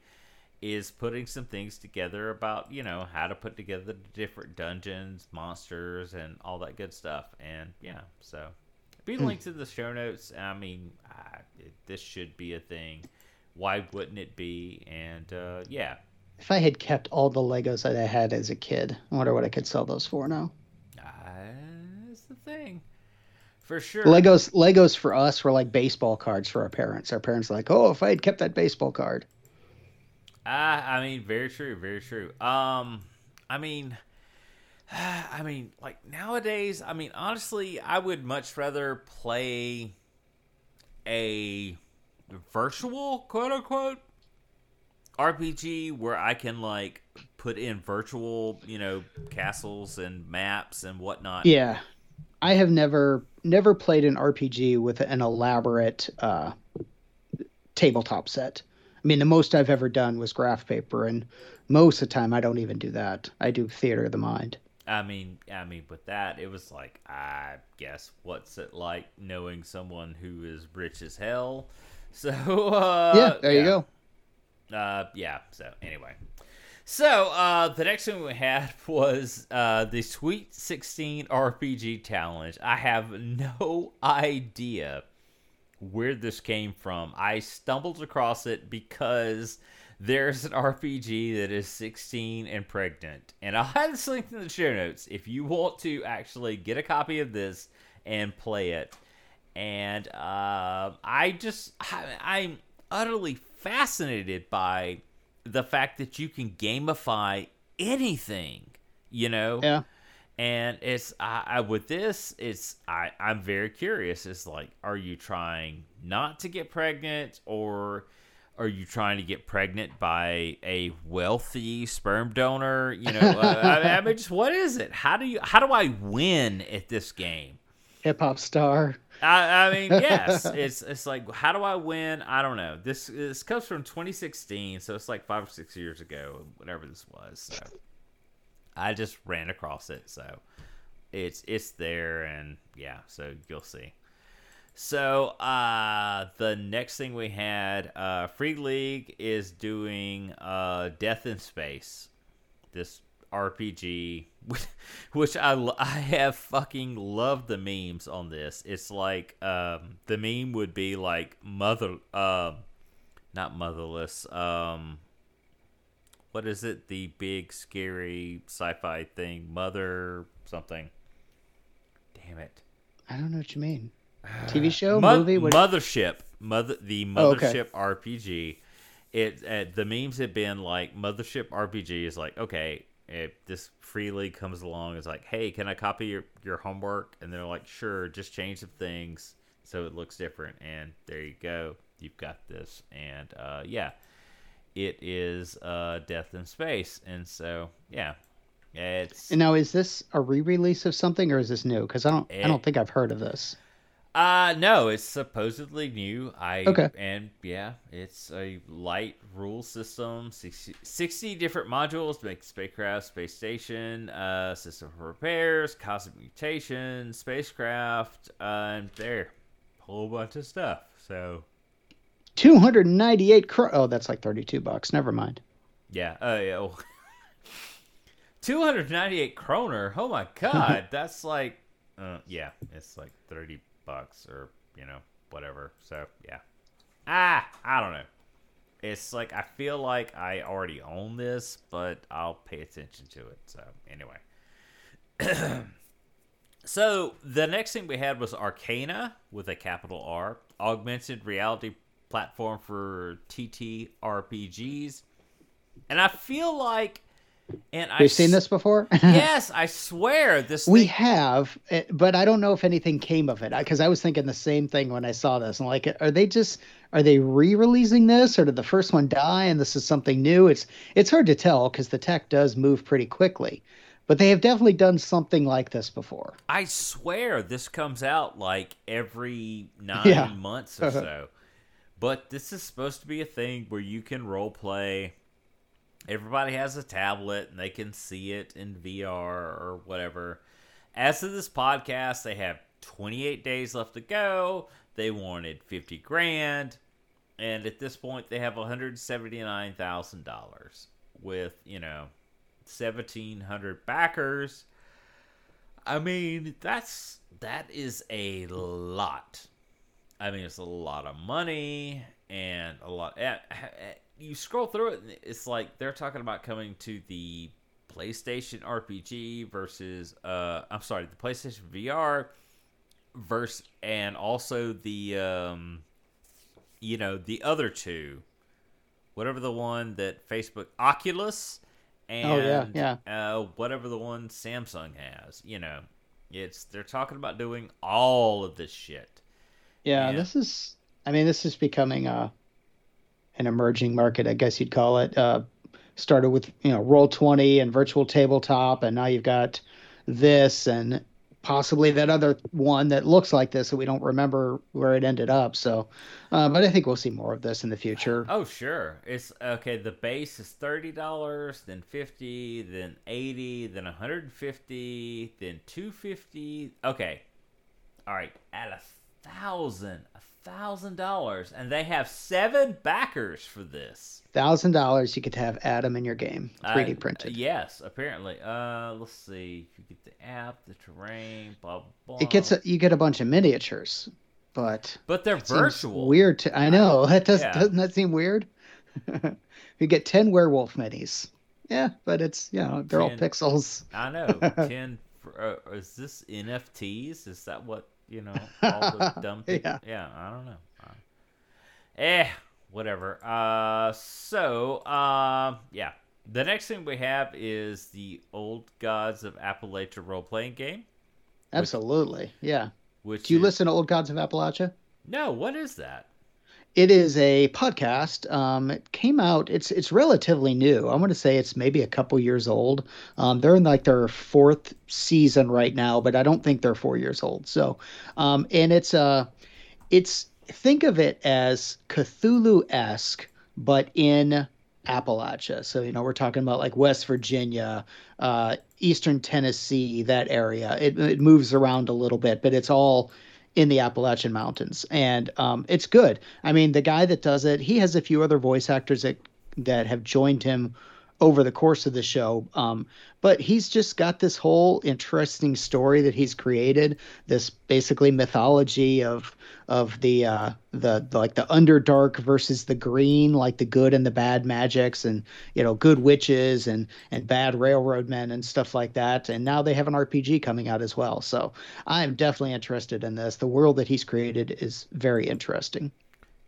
S2: is putting some things together about you know how to put together the different dungeons, monsters, and all that good stuff. And yeah, so be linked in the show notes. I mean, uh, it, this should be a thing. Why wouldn't it be? And uh, yeah,
S1: If I had kept all the Legos that I had as a kid, I wonder what I could sell those for now.
S2: uh, that's the thing for sure.
S1: Legos Legos for us were like baseball cards for our parents. Our parents were like, oh, if I had kept that baseball card.
S2: Ah, I mean, very true, very true. Um, I mean, I mean, like nowadays, I mean, honestly, I would much rather play a virtual quote unquote RPG where I can like put in virtual, you know, castles and maps and whatnot.
S1: Yeah. I have never never played an RPG with an elaborate uh, tabletop set. I mean, the most I've ever done was graph paper, and most of the time I don't even do that. I do theater of the mind.
S2: I mean, I mean, with that, it was like, I guess, what's it like knowing someone who is rich as hell? So, uh,
S1: yeah, there you go.
S2: Uh, yeah. So anyway, so uh, the next thing we had was uh, the Sweet Sixteen RPG Challenge. I have no idea where this came from. I stumbled across it because there's an RPG that is 16 and pregnant, and I'll have this linked in the show notes if you want to actually get a copy of this and play it. And uh, I just I, I'm utterly fascinated by the fact that you can gamify anything, you know.
S1: Yeah.
S2: And it's I, I with this, it's I I'm very curious. It's like, are you trying not to get pregnant, or are you trying to get pregnant by a wealthy sperm donor? You know, uh, I, I mean, just what is it? How do you how do I win at this game?
S1: Hip hop star.
S2: I, I mean, yes, it's it's like how do I win? I don't know. This this comes from 2016, so it's like five or six years ago, whatever this was. So I just ran across it, so it's it's there, and yeah, so you'll see. So uh, the next thing we had, uh, Free League is doing uh, Death in Space, this RPG, which I I have fucking loved the memes on this. It's like um, the meme would be like mother, um, not motherless. Um, what is it? The big scary sci-fi thing, mother something. Damn it.
S1: I don't know what you mean. TV show,
S2: Mo-
S1: movie. What?
S2: Mothership, mother the
S1: Oh, okay.
S2: Mothership RPG. It uh, the memes have been like Mothership RPG is like okay, if this free league comes along, it's like hey, can I copy your your homework? And they're like sure, just change some things so it looks different. And there you go, you've got this. And uh, yeah, it is uh, Death in Space, and so yeah, it's
S1: and now, is this a re-release of something, or is this new? Because I don't, I
S2: Eh.
S1: don't think I've heard of this.
S2: Uh no, it's supposedly new. I
S1: Okay.
S2: and yeah, it's a light rule system. 60, 60 different modules make spacecraft, space station, uh, system for repairs, cosmic mutation, spacecraft, uh, and there, whole bunch of stuff. So
S1: 298 cro- Oh, that's like 32 bucks. Never mind.
S2: yeah, uh, yeah. well, 298 kroner. Oh my god, that's like, uh, yeah, it's like 30 bucks or you know whatever. So yeah, ah, I don't know. It's like I feel like I already own this, but I'll pay attention to it. So anyway. So the next thing we had was Arcana with a capital R, augmented reality platform for TTRPGs, and I feel like, and I've
S1: We've seen this before.
S2: yes, I swear this.
S1: we
S2: thing-
S1: have, eh, but I don't know if anything came of it because I was thinking the same thing when I saw this. I'm like, are they just are they re-releasing this, or did the first one die and this is something new? It's it's hard to tell because the tech does move pretty quickly, but they have definitely done something like this before.
S2: I swear this comes out like every nine
S1: Yeah.
S2: months or so. But this is supposed to be a thing where you can role play. Everybody has a tablet and they can see it in VR or whatever. As of this podcast, they have 28 days left to go. They wanted 50 grand. And at this point, they have $179,000 with, you know, 1,700 backers. I mean, that's that is a lot. I mean, it's a lot of money and a lot. Eh, eh, You scroll through it, and it's like they're talking about coming to the PlayStation RPG versus, uh, I'm sorry, the PlayStation VR versus, and also the, um, you know, the other two, whatever the one that Facebook Oculus. And
S1: Oh, yeah, yeah.
S2: uh, whatever the one Samsung has. You know, it's they're talking about doing all of this shit.
S1: Yeah,
S2: Yeah.
S1: this is. I mean, this is becoming a an emerging market, I guess you'd call it. Uh, started with you know Roll Twenty and Virtual Tabletop, and now you've got this and possibly that other one that looks like this that we don't remember where it ended up. So, uh, but I think we'll see more of this in the future.
S2: Oh sure, it's okay. The base is thirty dollars, then fifty, then eighty, then one hundred and fifty, then two fifty. Okay, all right, at a thousand, a thousand dollars, and they have seven backers for this.
S1: Thousand dollars, you could have Adam in your game, 3D
S2: Uh,
S1: printed.
S2: Yes, apparently. Uh, let's see. You get the app, the terrain, blah blah.
S1: It gets a, you get a bunch of miniatures, but
S2: but they're virtual.
S1: Weird. To, I know. That does
S2: Yeah.
S1: doesn't that seem weird? you get ten werewolf minis. Yeah, but it's you know they're all pixels.
S2: I know. Ten. Uh, is this NFTs? Is that what you know? All the dumb things.
S1: Yeah.
S2: Yeah. I don't know. Uh, eh. Whatever. Uh. So. Um. yeah. The next thing we have is the Old Gods of Appalachia role playing game.
S1: Absolutely. Yeah.
S2: Which
S1: Do you
S2: is-
S1: listen to Old Gods of Appalachia?
S2: No. What is that?
S1: It is a podcast. Um, it came out. It's it's relatively new. I want to say it's maybe a couple years old. Um, they're in like their fourth season right now, but I don't think they're four years old. So, um, and it's uh, it's think of it as Cthulhu esque, but in Appalachia. So you know we're talking about like West Virginia, uh, Eastern Tennessee, that area. It it moves around a little bit, but it's all in the Appalachian Mountains, and um, it's good. I mean, the guy that does it, he has a few other voice actors that that have joined him over the course of the show. Um, but he's just got this whole interesting story that he's created. This basically mythology of of the uh, the, like the underdark versus the green, like the good and the bad magics, and you know good witches and and bad railroad men and stuff like that. And now they have an RPG coming out as well. So I'm definitely interested in this. The world that he's created is very interesting.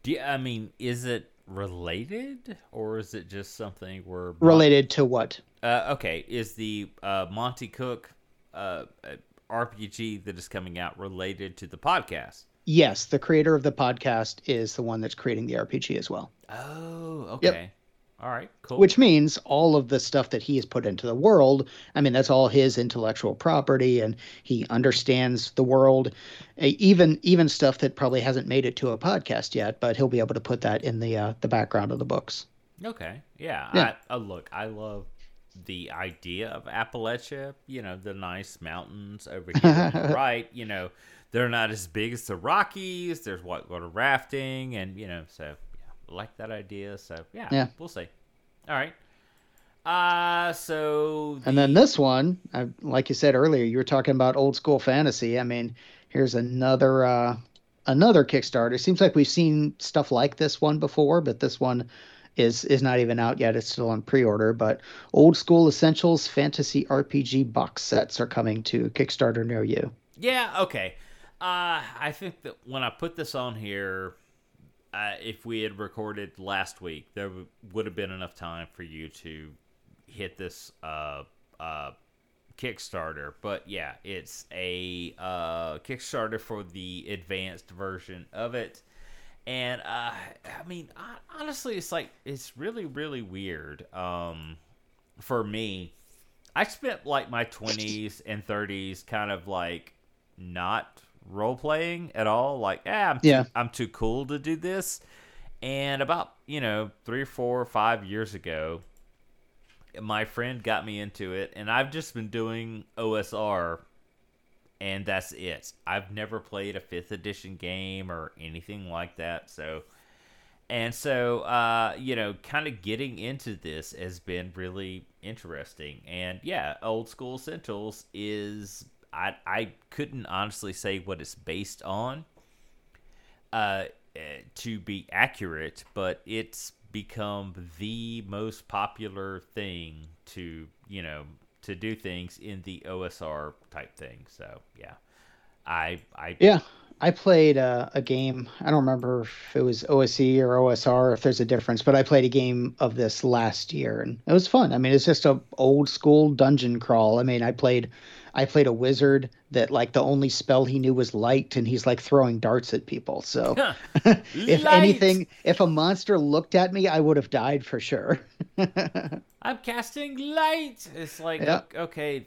S2: Do you, I mean, is it related or is it just something where
S1: Related to what?
S2: Uh, okay, is the uh, Monte Cook uh, uh, RPG that is coming out related to the podcast?
S1: Yes, the creator of the podcast is the one that's creating the RPG as well.
S2: Oh, okay. All right. Cool.
S1: Which means all of the stuff that he has put into the world, I mean, that's all his intellectual property, and he understands the world, even even stuff that probably hasn't made it to a podcast yet, but he'll be able to put that in the uh, the background of the books.
S2: Okay. Yeah. yeah. I, uh, look, I love the idea of Appalachia. You know, the nice mountains over here, right? You know, they're not as big as the Rockies. There's whitewater rafting, and you know, so like that idea. So yeah, yeah, we'll see. All right. Uh so
S1: the... and then this one, I, like you said earlier, you were talking about old school fantasy. I mean, here's another uh another Kickstarter. It seems like we've seen stuff like this one before, but this one is is not even out yet. It's still on pre-order. But old school essentials fantasy RPG box sets are coming to Kickstarter near you.
S2: Yeah. Okay. Uh, I think that when I put this on here, if we had recorded last week, there w- would have been enough time for you to hit this uh, uh, Kickstarter. But yeah, it's a uh, Kickstarter for the advanced version of it. And uh, I mean, honestly, it's like it's really, really weird. Um, for me, I spent like my twenties and thirties kind of like not role playing at all. Like, eh, I'm too, yeah, I'm too cool to do this. And about you know three or four or five years ago, my friend got me into it, and I've just been doing OSR and that's it. I've never played a fifth edition game or anything like that. So, and so, uh, you know, kind of getting into this has been really interesting. And yeah, old school Essentials is I I couldn't honestly say what it's based on, uh, eh, to be accurate, but it's become the most popular thing to you know to do things in the OSR type thing. So yeah, I I
S1: yeah. I played a, a game. I don't remember if it was OSE or OSR, if there's a difference, but I played a game of this last year, and it was fun. I mean, it's just a old school dungeon crawl. I mean, I played, I played a wizard that like the only spell he knew was light, and he's like throwing darts at people. So, if anything, if a monster looked at me, I would have died for sure.
S2: I'm casting light. It's like yeah. okay,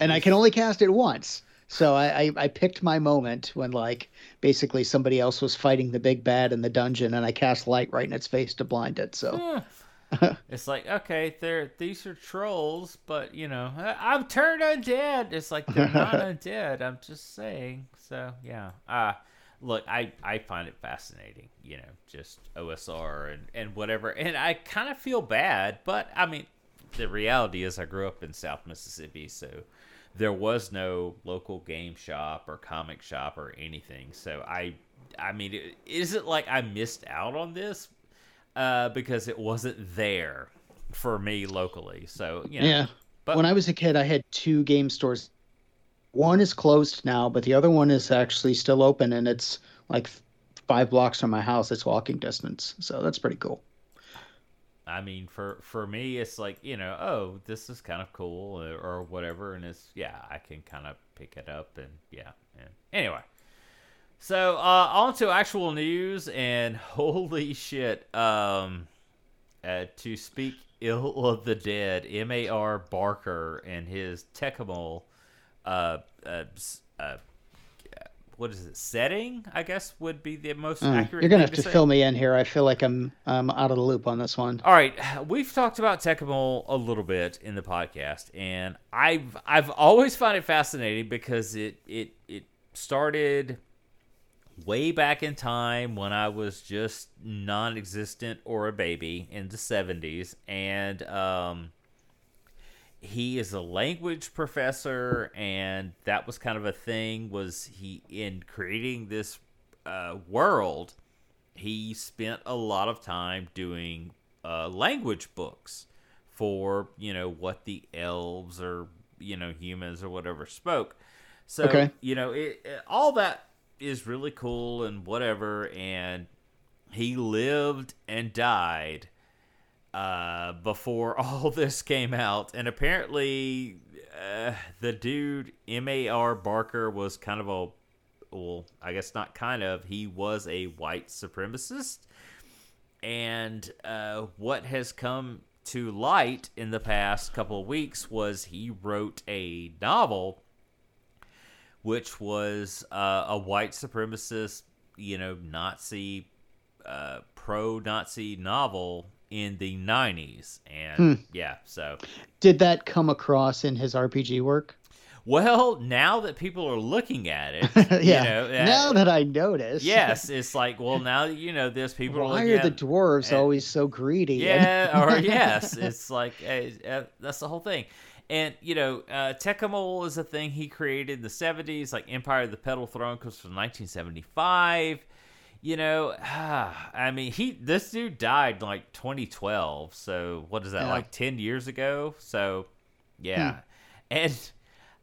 S1: and I can only cast it once. So I, I, I picked my moment when like basically somebody else was fighting the big bad in the dungeon, and I cast light right in its face to blind it. So.
S2: it's like okay, they're these are trolls, but you know I'm turned undead. It's like they're not undead. I'm just saying. So yeah. Uh look, I I find it fascinating. You know, just OSR and and whatever. And I kind of feel bad, but I mean, the reality is I grew up in South Mississippi, so there was no local game shop or comic shop or anything. So I, I mean, is it like I missed out on this uh, because it wasn't there for me locally? So you know,
S1: yeah. But when I was a kid, I had two game stores. One is closed now, but the other one is actually still open, and it's like five blocks from my house. It's walking distance, so that's pretty cool.
S2: I mean, for for me, it's like you know, oh, this is kind of cool or, or whatever, and it's yeah, I can kind of pick it up and yeah. And anyway, so uh, on to actual news, and holy shit, um, uh, to speak ill of the dead, M. A. R. Barker and his Tekumel, uh, uh, uh what is it setting i guess would be the most mm, accurate
S1: you're gonna have to, to fill me in here i feel like i'm i'm out of the loop on this one
S2: all right we've talked about Tekumel a little bit in the podcast and i've i've always found it fascinating because it it it started way back in time when i was just non-existent or a baby in the 70s and um he is a language professor and that was kind of a thing was he in creating this uh, world he spent a lot of time doing uh, language books for you know what the elves or you know humans or whatever spoke so okay. you know it, it, all that is really cool and whatever and he lived and died uh, before all this came out, and apparently uh, the dude M A R Barker was kind of a well, I guess not kind of. He was a white supremacist, and uh, what has come to light in the past couple of weeks was he wrote a novel which was uh, a white supremacist, you know, Nazi, uh, pro Nazi novel in the 90s. And hmm. yeah, so.
S1: Did that come across in his RPG work?
S2: Well, now that people are looking at it,
S1: yeah.
S2: Know,
S1: uh, now that I notice,
S2: yes, it's like, well, now that you know this, people
S1: Why
S2: are. Why
S1: are the dwarves and, always so greedy?
S2: Yeah, or yes, it's like uh, that's the whole thing. And you know, uh, is a thing he created in the '70s. Like Empire of the Petal Throne comes from 1975. You know, I mean, he this dude died like 2012. So what is that? Yeah. Like 10 years ago. So yeah, hmm. and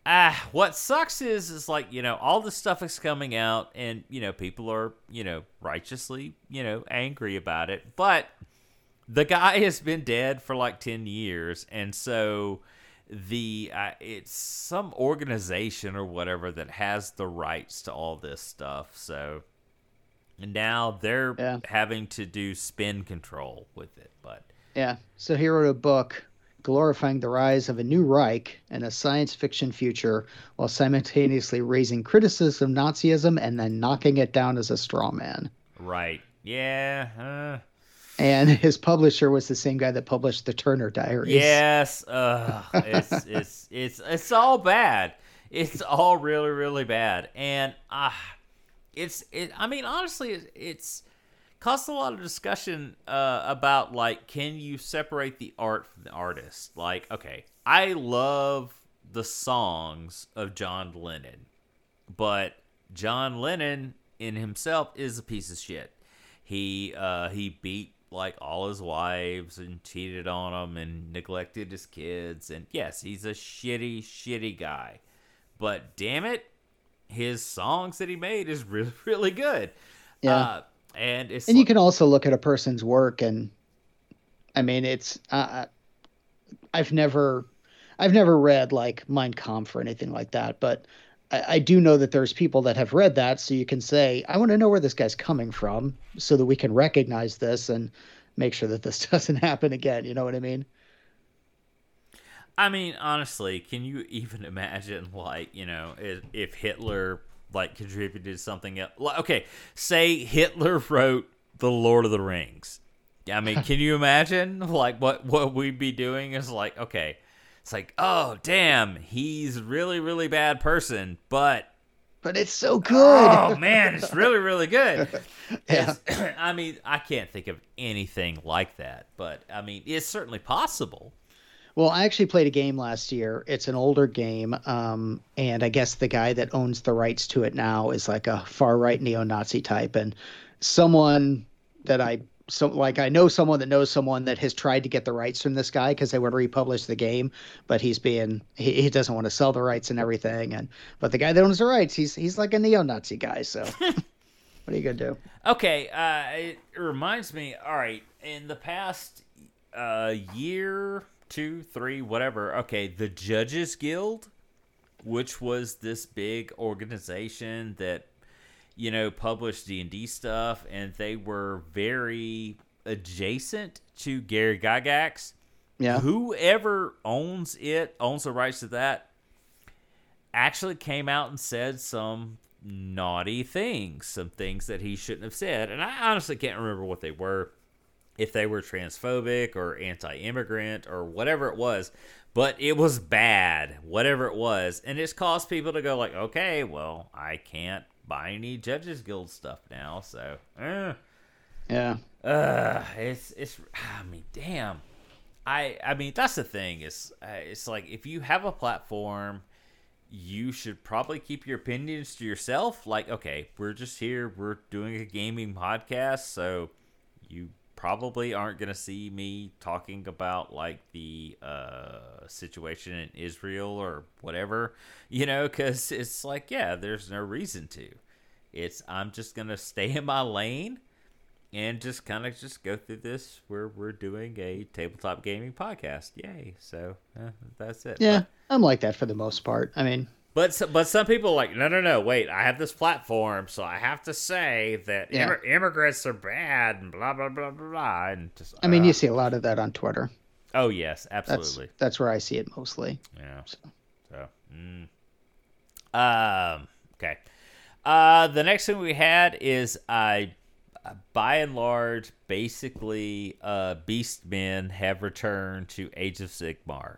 S2: ah, uh, what sucks is is like you know all this stuff is coming out, and you know people are you know righteously you know angry about it, but the guy has been dead for like ten years, and so the uh, it's some organization or whatever that has the rights to all this stuff. So now they're yeah. having to do spin control with it, but
S1: yeah. So he wrote a book glorifying the rise of a new Reich and a science fiction future while simultaneously raising criticism of Nazism and then knocking it down as a straw man.
S2: Right. Yeah. Uh...
S1: And his publisher was the same guy that published the Turner Diaries.
S2: Yes. Uh, it's, it's, it's, it's all bad. It's all really, really bad. And uh, it's, it, I mean, honestly, it's, caused a lot of discussion uh, about like can you separate the art from the artist like okay i love the songs of john lennon but john lennon in himself is a piece of shit he uh, he beat like all his wives and cheated on them and neglected his kids. And yes he's a shitty shitty guy. But damn it his songs that he made is really really good.
S1: Yeah. Uh,
S2: and it's
S1: and like, you can also look at a person's work and i mean it's uh, i've never i've never read like mein kampf or anything like that but I, I do know that there's people that have read that so you can say i want to know where this guy's coming from so that we can recognize this and make sure that this doesn't happen again you know what i mean
S2: I mean, honestly, can you even imagine, like, you know, if, if Hitler like contributed something else. Okay, say Hitler wrote the Lord of the Rings. I mean, can you imagine like what what we'd be doing is like okay, it's like oh damn, he's really really bad person, but
S1: but it's so good.
S2: Oh man, it's really really good. yeah. I mean, I can't think of anything like that, but I mean, it's certainly possible.
S1: Well, I actually played a game last year. It's an older game, um, and I guess the guy that owns the rights to it now is like a far right neo-Nazi type, and someone that I so like I know someone that knows someone that has tried to get the rights from this guy because they want to republish the game, but he's being he, he doesn't want to sell the rights and everything, and but the guy that owns the rights, he's he's like a neo-Nazi guy, so. what are you gonna do?
S2: Okay, uh, it reminds me. All right, in the past uh, year, two, three, whatever. Okay, the Judges Guild, which was this big organization that you know published D and D stuff, and they were very adjacent to Gary Gygax.
S1: Yeah.
S2: Whoever owns it, owns the rights to that, actually came out and said some naughty things, some things that he shouldn't have said. And I honestly can't remember what they were if they were transphobic or anti-immigrant or whatever it was but it was bad whatever it was and it's caused people to go like okay well i can't buy any judges guild stuff now so eh.
S1: yeah
S2: uh it's it's i mean damn i i mean that's the thing is uh, it's like if you have a platform you should probably keep your opinions to yourself like okay we're just here we're doing a gaming podcast so you probably aren't going to see me talking about like the uh, situation in Israel or whatever, you know, because it's like, yeah, there's no reason to. It's I'm just going to stay in my lane and just kind of just go through this where we're doing a tabletop gaming podcast. Yay. So uh, that's it.
S1: Yeah, but, I'm like that for the most part. I mean,
S2: But but some people are like no no no wait I have this platform so I have to say that
S1: Yeah.
S2: immig- immigrants are bad and blah blah blah blah blah and just
S1: I mean,
S2: uh,
S1: you see a lot of that on Twitter.
S2: oh yes
S1: That's
S2: absolutely
S1: that's where I see it mostly.
S2: yeah
S1: So.
S2: so mm. um okay uh the next thing we had is I uh, by and large basically uh beast men have returned to Age of Sigmar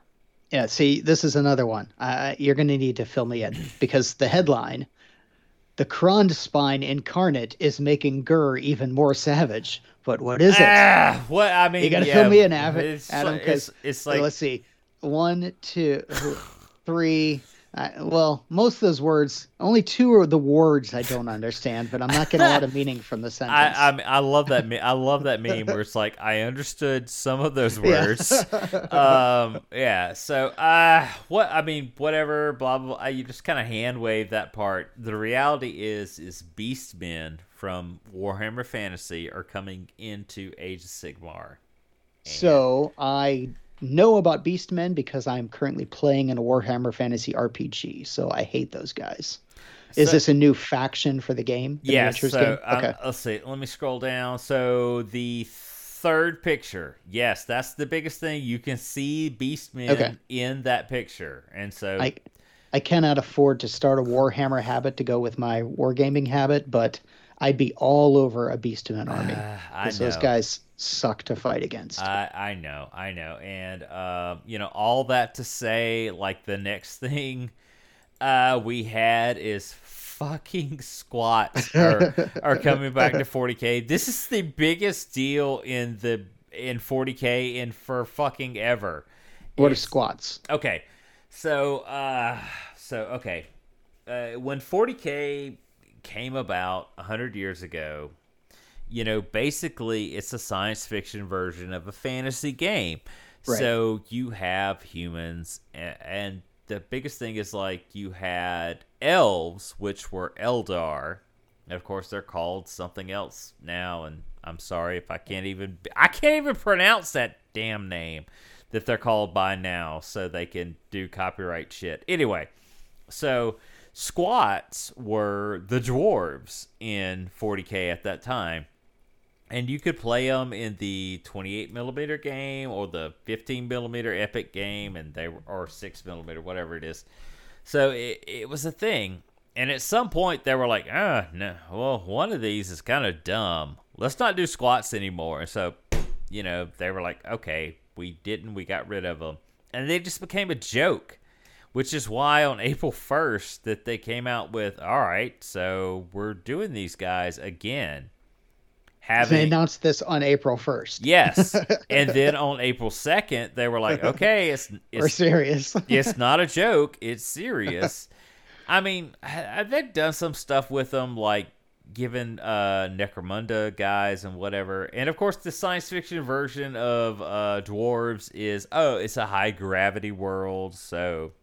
S1: Yeah, see, this is another one. Uh, you're going to need to fill me in because the headline, "The Krondspine Incarnate is making Ghur even more savage." But what is it?
S2: Ah, what I mean,
S1: you got to
S2: yeah,
S1: fill me in, Av-
S2: it's
S1: Adam, because
S2: it's, it's like
S1: let's see, one, two, three. Uh, well, most of those words, only two are the words I don't understand, but I'm not getting a lot of meaning from the sentence.
S2: I, I I love that. Me- I love that meme where it's like I understood some of those
S1: Yeah.
S2: words. um, yeah. So, uh, what I mean, whatever. Blah blah. blah you just kind of hand wave that part. The reality is, is Beastmen from Warhammer Fantasy are coming into Age of Sigmar.
S1: So I know about Beastmen because I'm currently playing in a Warhammer Fantasy RPG. So I hate those guys. Is
S2: So-
S1: this a new faction for the game? The
S2: Yes.
S1: miniatures
S2: So
S1: game?
S2: um,
S1: okay.
S2: let's see. Let me scroll down. So the third picture, yes, that's the biggest thing. You can see Beastmen
S1: Okay.
S2: in that picture, and so
S1: I I cannot afford to start a Warhammer habit to go with my wargaming habit, but I'd be all over a Beastmen army.
S2: Uh, I
S1: 'cause
S2: know.
S1: those guys suck to fight against.
S2: I, I know, I know, and uh, you know all that to say, like the next thing uh, we had is fucking squats are, are coming back to 40k. This is the biggest deal in the in 40k in for fucking ever.
S1: what are squats?
S2: Okay, so uh, so okay, uh, when 40k came about hundred years ago, you know, basically it's a science fiction version of a fantasy game.
S1: Right.
S2: So you have humans, and, and the biggest thing is like you had elves, which were Eldar. And of course, they're called something else now, and I'm sorry if I can't even I can't even pronounce that damn name that they're called by now, so they can do copyright shit. Anyway, so squats were the dwarves in 40k at that time. And you could play them in the 28 millimeter game or the 15 millimeter epic game and they were or 6 millimeter whatever it is. So it, it was a thing. And at some point they were like ah no well one of these is kind of dumb. Let's not do squats anymore. So you know they were like okay we didn't we got rid of them and they just became a joke which is why on April 1st that they came out with all right so we're doing these guys again
S1: They announced this on April 1st.
S2: yes and then on April 2nd they were like okay it's
S1: We're
S2: it's,
S1: serious.
S2: it's not a joke it's serious I mean they've done some stuff with them like giving uh Necromunda guys and whatever and of course the science fiction version of uh dwarves is oh it's a high gravity world so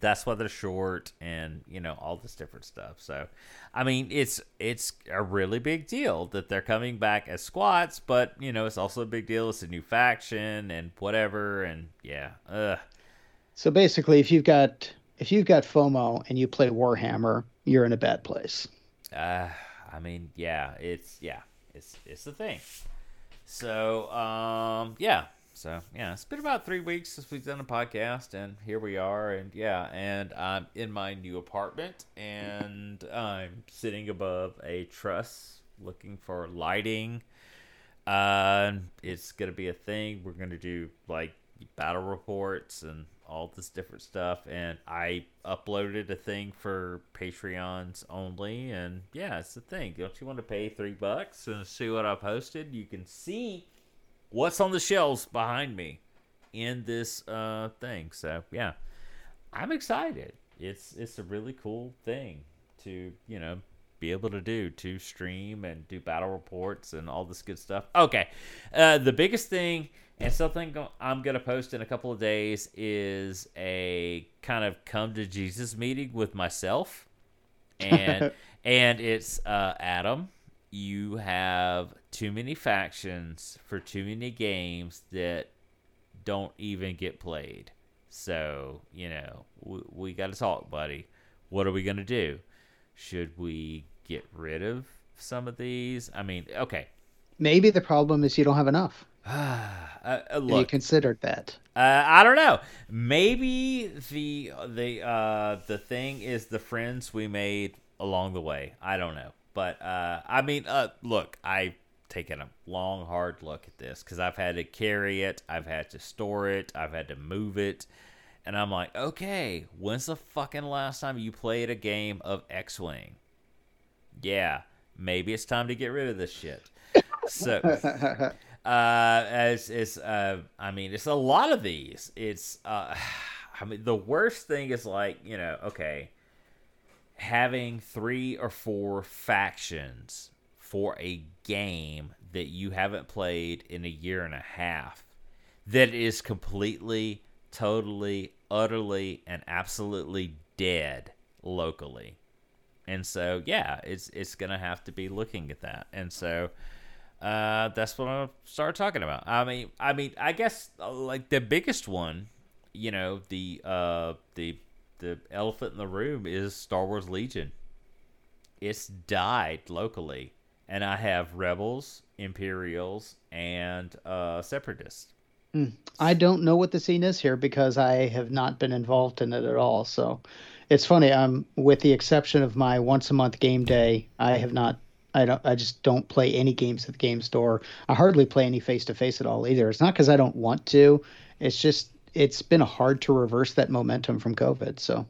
S2: that's why they're short and you know all this different stuff so i mean it's it's a really big deal that they're coming back as squats but you know it's also a big deal it's a new faction and whatever and yeah Ugh.
S1: So basically, if you've got if you've got FOMO and you play Warhammer, you're in a bad place.
S2: Uh, I mean, yeah, it's yeah, it's it's the thing. So, um, yeah, so yeah, it's been about three weeks since we've done a podcast, and here we are, and yeah, and I'm in my new apartment, and I'm sitting above a truss, looking for lighting. Uh, it's gonna be a thing. We're gonna do like battle reports and all this different stuff. And I uploaded a thing for Patreons only. And yeah, it's the thing. Don't you want to pay three bucks and see what I posted? You can see what's on the shelves behind me in this uh, thing. So yeah, I'm excited. It's it's a really cool thing to you know be able to do to stream and do battle reports and all this good stuff. Okay, uh, the biggest thing and something I'm gonna post in a couple of days is a kind of come to Jesus meeting with myself, and and it's uh, Adam. You have too many factions for too many games that don't even get played. So, you know, we, we got to talk, buddy. What are we going to do? Should we get rid of some of these? I mean, okay.
S1: Maybe the problem is you don't have enough.
S2: uh, uh,
S1: Have you considered that?
S2: uh, I don't know. Maybe the the uh, the thing is the friends we made along the way. I don't know, but uh, I mean, uh, look, I've taken a long, hard look at this because I've had to carry it, I've had to store it, I've had to move it, and I'm like, okay, when's the fucking last time you played a game of X-wing? Yeah, maybe it's time to get rid of this shit. So uh as it's uh i mean it's a lot of these it's uh i mean the worst thing is like you know okay having three or four factions for a game that you haven't played in a year and a half that is completely totally utterly and absolutely dead locally and so yeah it's it's gonna have to be looking at that and so uh, that's what I'll start talking about. I mean, I mean, I guess uh, like the biggest one, you know, the uh, the the elephant in the room is Star Wars Legion. It's died locally, and I have rebels, Imperials, and uh, Separatists.
S1: I don't know what the scene is here because I have not been involved in it at all. So it's funny. Um, with the exception of my once a month game day, I have not. I don't. I just don't play any games at the game store. I hardly play any face to face at all either. It's not because I don't want to. It's just it's been hard to reverse that momentum from COVID. So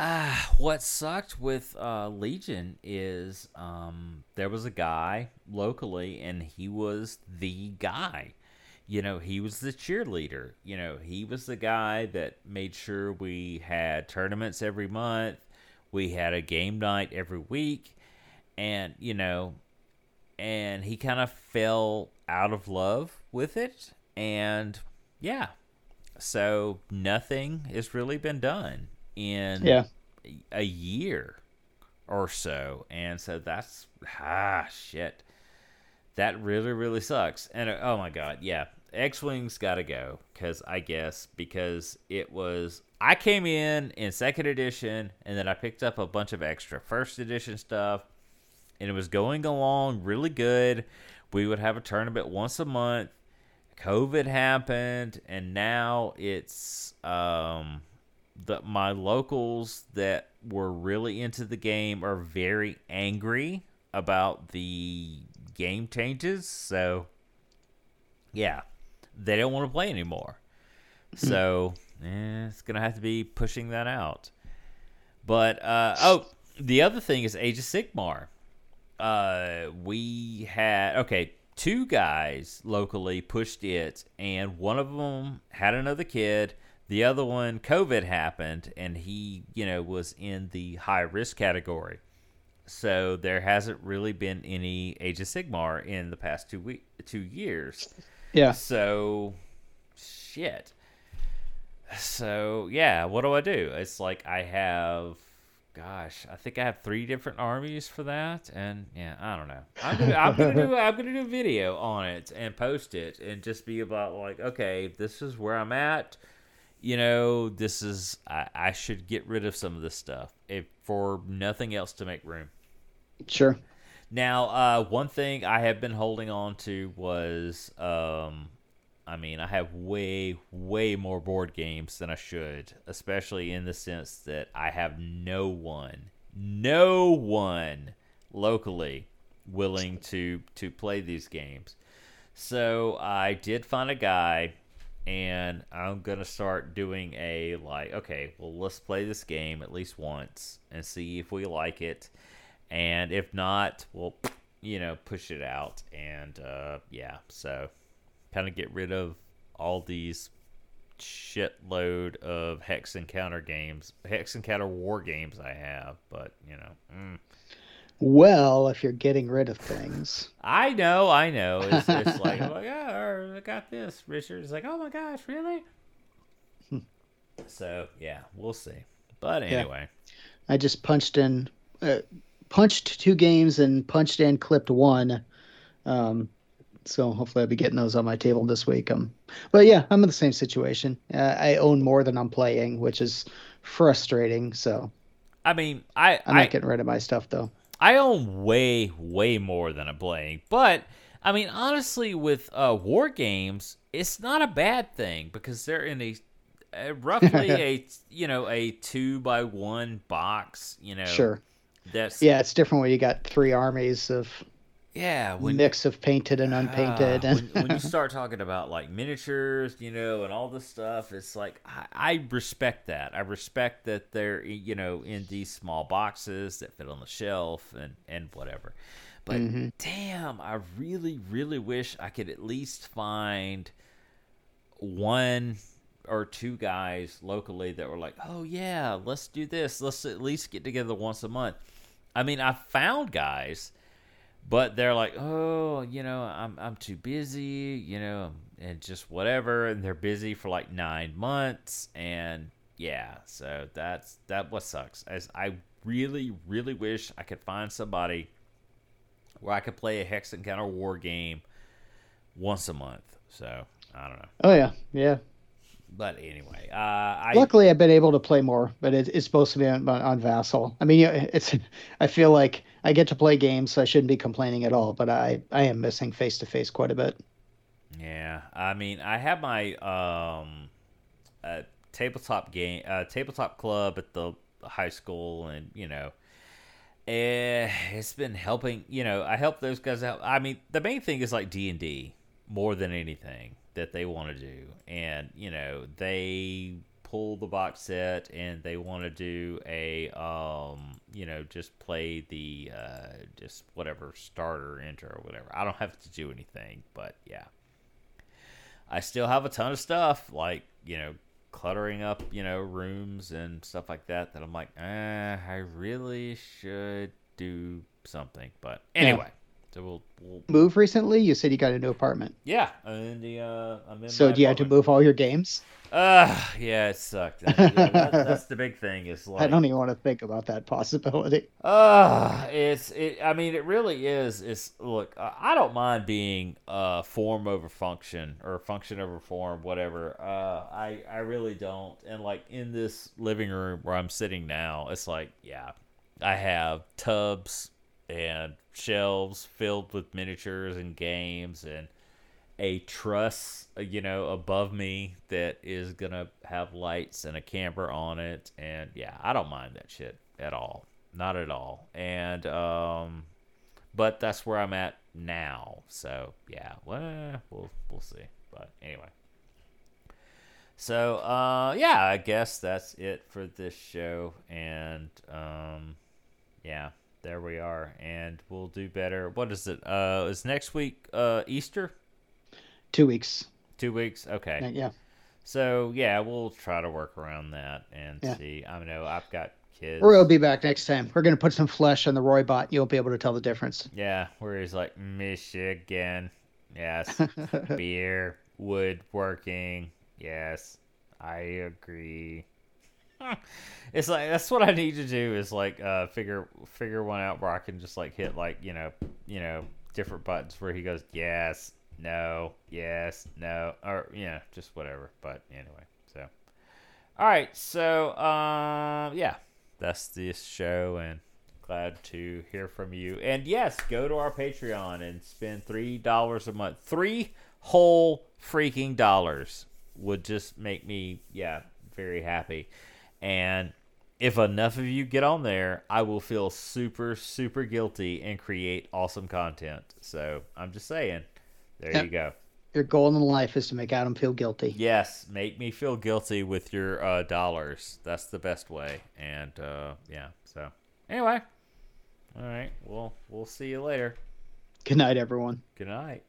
S2: Ah, what sucked with uh, Legion is um, there was a guy locally, and he was the guy. You know, he was the cheerleader. You know, he was the guy that made sure we had tournaments every month. We had a game night every week, and you know, and he kind of fell out of love with it, and yeah, so nothing has really been done in
S1: yeah,
S2: a year or so, and so that's ah shit. That really really sucks. And oh my god, yeah, X Wings got to go because I guess because it was I came in in second edition and then I picked up a bunch of extra first edition stuff, and it was going along really good. We would have a tournament once a month. COVID happened, and now it's um, the my locals that were really into the game are very angry about the game changes. So, yeah, they don't want to play anymore. So, eh, it's gonna have to be pushing that out. But uh, oh, the other thing is Age of Sigmar. Uh, we had okay, two guys locally pushed it, and one of them had another kid. The other one, COVID happened, and he, you know, was in the high risk category. So there hasn't really been any Age of Sigmar in the past two week, two years.
S1: yeah.
S2: So, shit. So yeah, what do I do? It's like I have, gosh, I think I have three different armies for that, and yeah, I don't know. I'm gonna, I'm gonna do, I'm gonna do a video on it and post it, and just be about like, okay, this is where I'm at. You know, this is I, I should get rid of some of this stuff if for nothing else to make room.
S1: Sure.
S2: Now, uh, one thing I have been holding on to was, um, I mean, I have way, way more board games than I should, especially in the sense that I have no one, no one locally willing to to play these games. So I did find a guy, and I'm gonna start doing a like, okay, well, let's play this game at least once and see if we like it and if not, we'll you know push it out, and uh, yeah, so kind of get rid of all these shitload of hex and counter games, hex and counter war games I have, but you know. Mm.
S1: Well, if you're getting rid of things,
S2: I know, I know. It's, it's like, oh my god, I got this. Richard is like, oh my gosh, really? so yeah, we'll see. But anyway,
S1: I just punched in, uh, punched two games and punched in clipped one. Um, So hopefully I'll be getting those on my table this week. Um, but yeah, I'm in the same situation. Uh, I own more than I'm playing, which is frustrating. So
S2: I mean, I
S1: I'm
S2: I,
S1: not getting rid of my stuff though.
S2: I own way, way more than I'm playing. But I mean, honestly, with uh, war games, it's not a bad thing because they're in a, a roughly a you know a two by one box. You know,
S1: Sure.
S2: That's
S1: Yeah, it's different when you got three armies of
S2: yeah. When
S1: mix of painted and unpainted.
S2: Ah,
S1: and
S2: when, when you start talking about like miniatures, you know, and all this stuff, it's like I, I respect that. I respect that they're you know in these small boxes that fit on the shelf and and whatever. But
S1: Mhm.
S2: damn, I really really wish I could at least find one or two guys locally that were like, "Oh yeah, let's do this. Let's at least get together once a month." I mean, I found guys but they're like, oh, you know, I'm I'm too busy, you know, and just whatever, and they're busy for like nine months, and yeah, so that's that what sucks. As I really, really wish I could find somebody where I could play a Hex and Counter war game once a month. So I don't know,
S1: oh yeah, yeah.
S2: But anyway, uh, I
S1: Luckily, I've been able to play more, but it, it's supposed to be on, on Vassal. I mean, it's. I feel like I get to play games, so I shouldn't be complaining at all. But I, I am missing face to face quite a bit.
S2: Yeah, I mean, I have my um, uh, tabletop game, uh, tabletop club at the high school, and you know, eh, it's been helping. You know, I help those guys out. I mean, the main thing is like D and D more than anything that they want to do, and you know, they pull the box set and they want to do a um you know just play the uh just whatever starter enter or whatever. I don't have to do anything but yeah. I still have a ton of stuff like you know cluttering up you know rooms and stuff like that that I'm like eh, I really should do something but anyway so we'll, we'll
S1: Move recently? You said you got a new apartment.
S2: yeah in the uh I'm in
S1: So do you have to move all your games?
S2: uh yeah it sucked That- yeah, that- that's the big thing is like
S1: I don't even want to think about that possibility.
S2: Uh, it's it. I mean, it really is. It's look. I don't mind being uh form over function or function over form, whatever. Uh, I I really don't. And like in this living room where I'm sitting now, it's like yeah, I have tubs and shelves filled with miniatures and games and a truss, you know, above me that is gonna have lights and a camera on it, and yeah, I don't mind that shit at all, not at all. And um, but that's where I'm at now. So yeah, well, we'll we'll see. But anyway, so uh, yeah, I guess that's it for this show, and um, yeah, there we are, and we'll do better. What is it? Uh, is next week uh Easter?
S1: Two weeks.
S2: Two weeks? Okay.
S1: Yeah.
S2: So yeah, we'll try to work around that and
S1: Yeah.
S2: see. I know I've got kids.
S1: Roy will be back next time. We're gonna put some flesh on the Roy bot. You'll be able to tell the difference.
S2: Yeah, where he's like Michigan. Yes. Beer, woodworking. Yes. I agree. It's like that's what I need to do is like uh figure figure one out where I can just like hit like, you know, you know, different buttons where he goes, Yes, no, yes, no, or yeah, just whatever. But anyway, so all right, so um yeah, that's this show and glad to hear from you. And yes, go to our Patreon and spend three dollars a month. Three whole freaking dollars would just make me yeah, very happy. And if enough of you get on there, I will feel super, super guilty and create awesome content. So I'm just saying. There you go.
S1: Your goal in life is to make Adam feel guilty.
S2: Yes, make me feel guilty with your uh, dollars. That's the best way. And uh, yeah, so anyway, all right. Well, we'll see you later.
S1: Good night, everyone.
S2: Good night.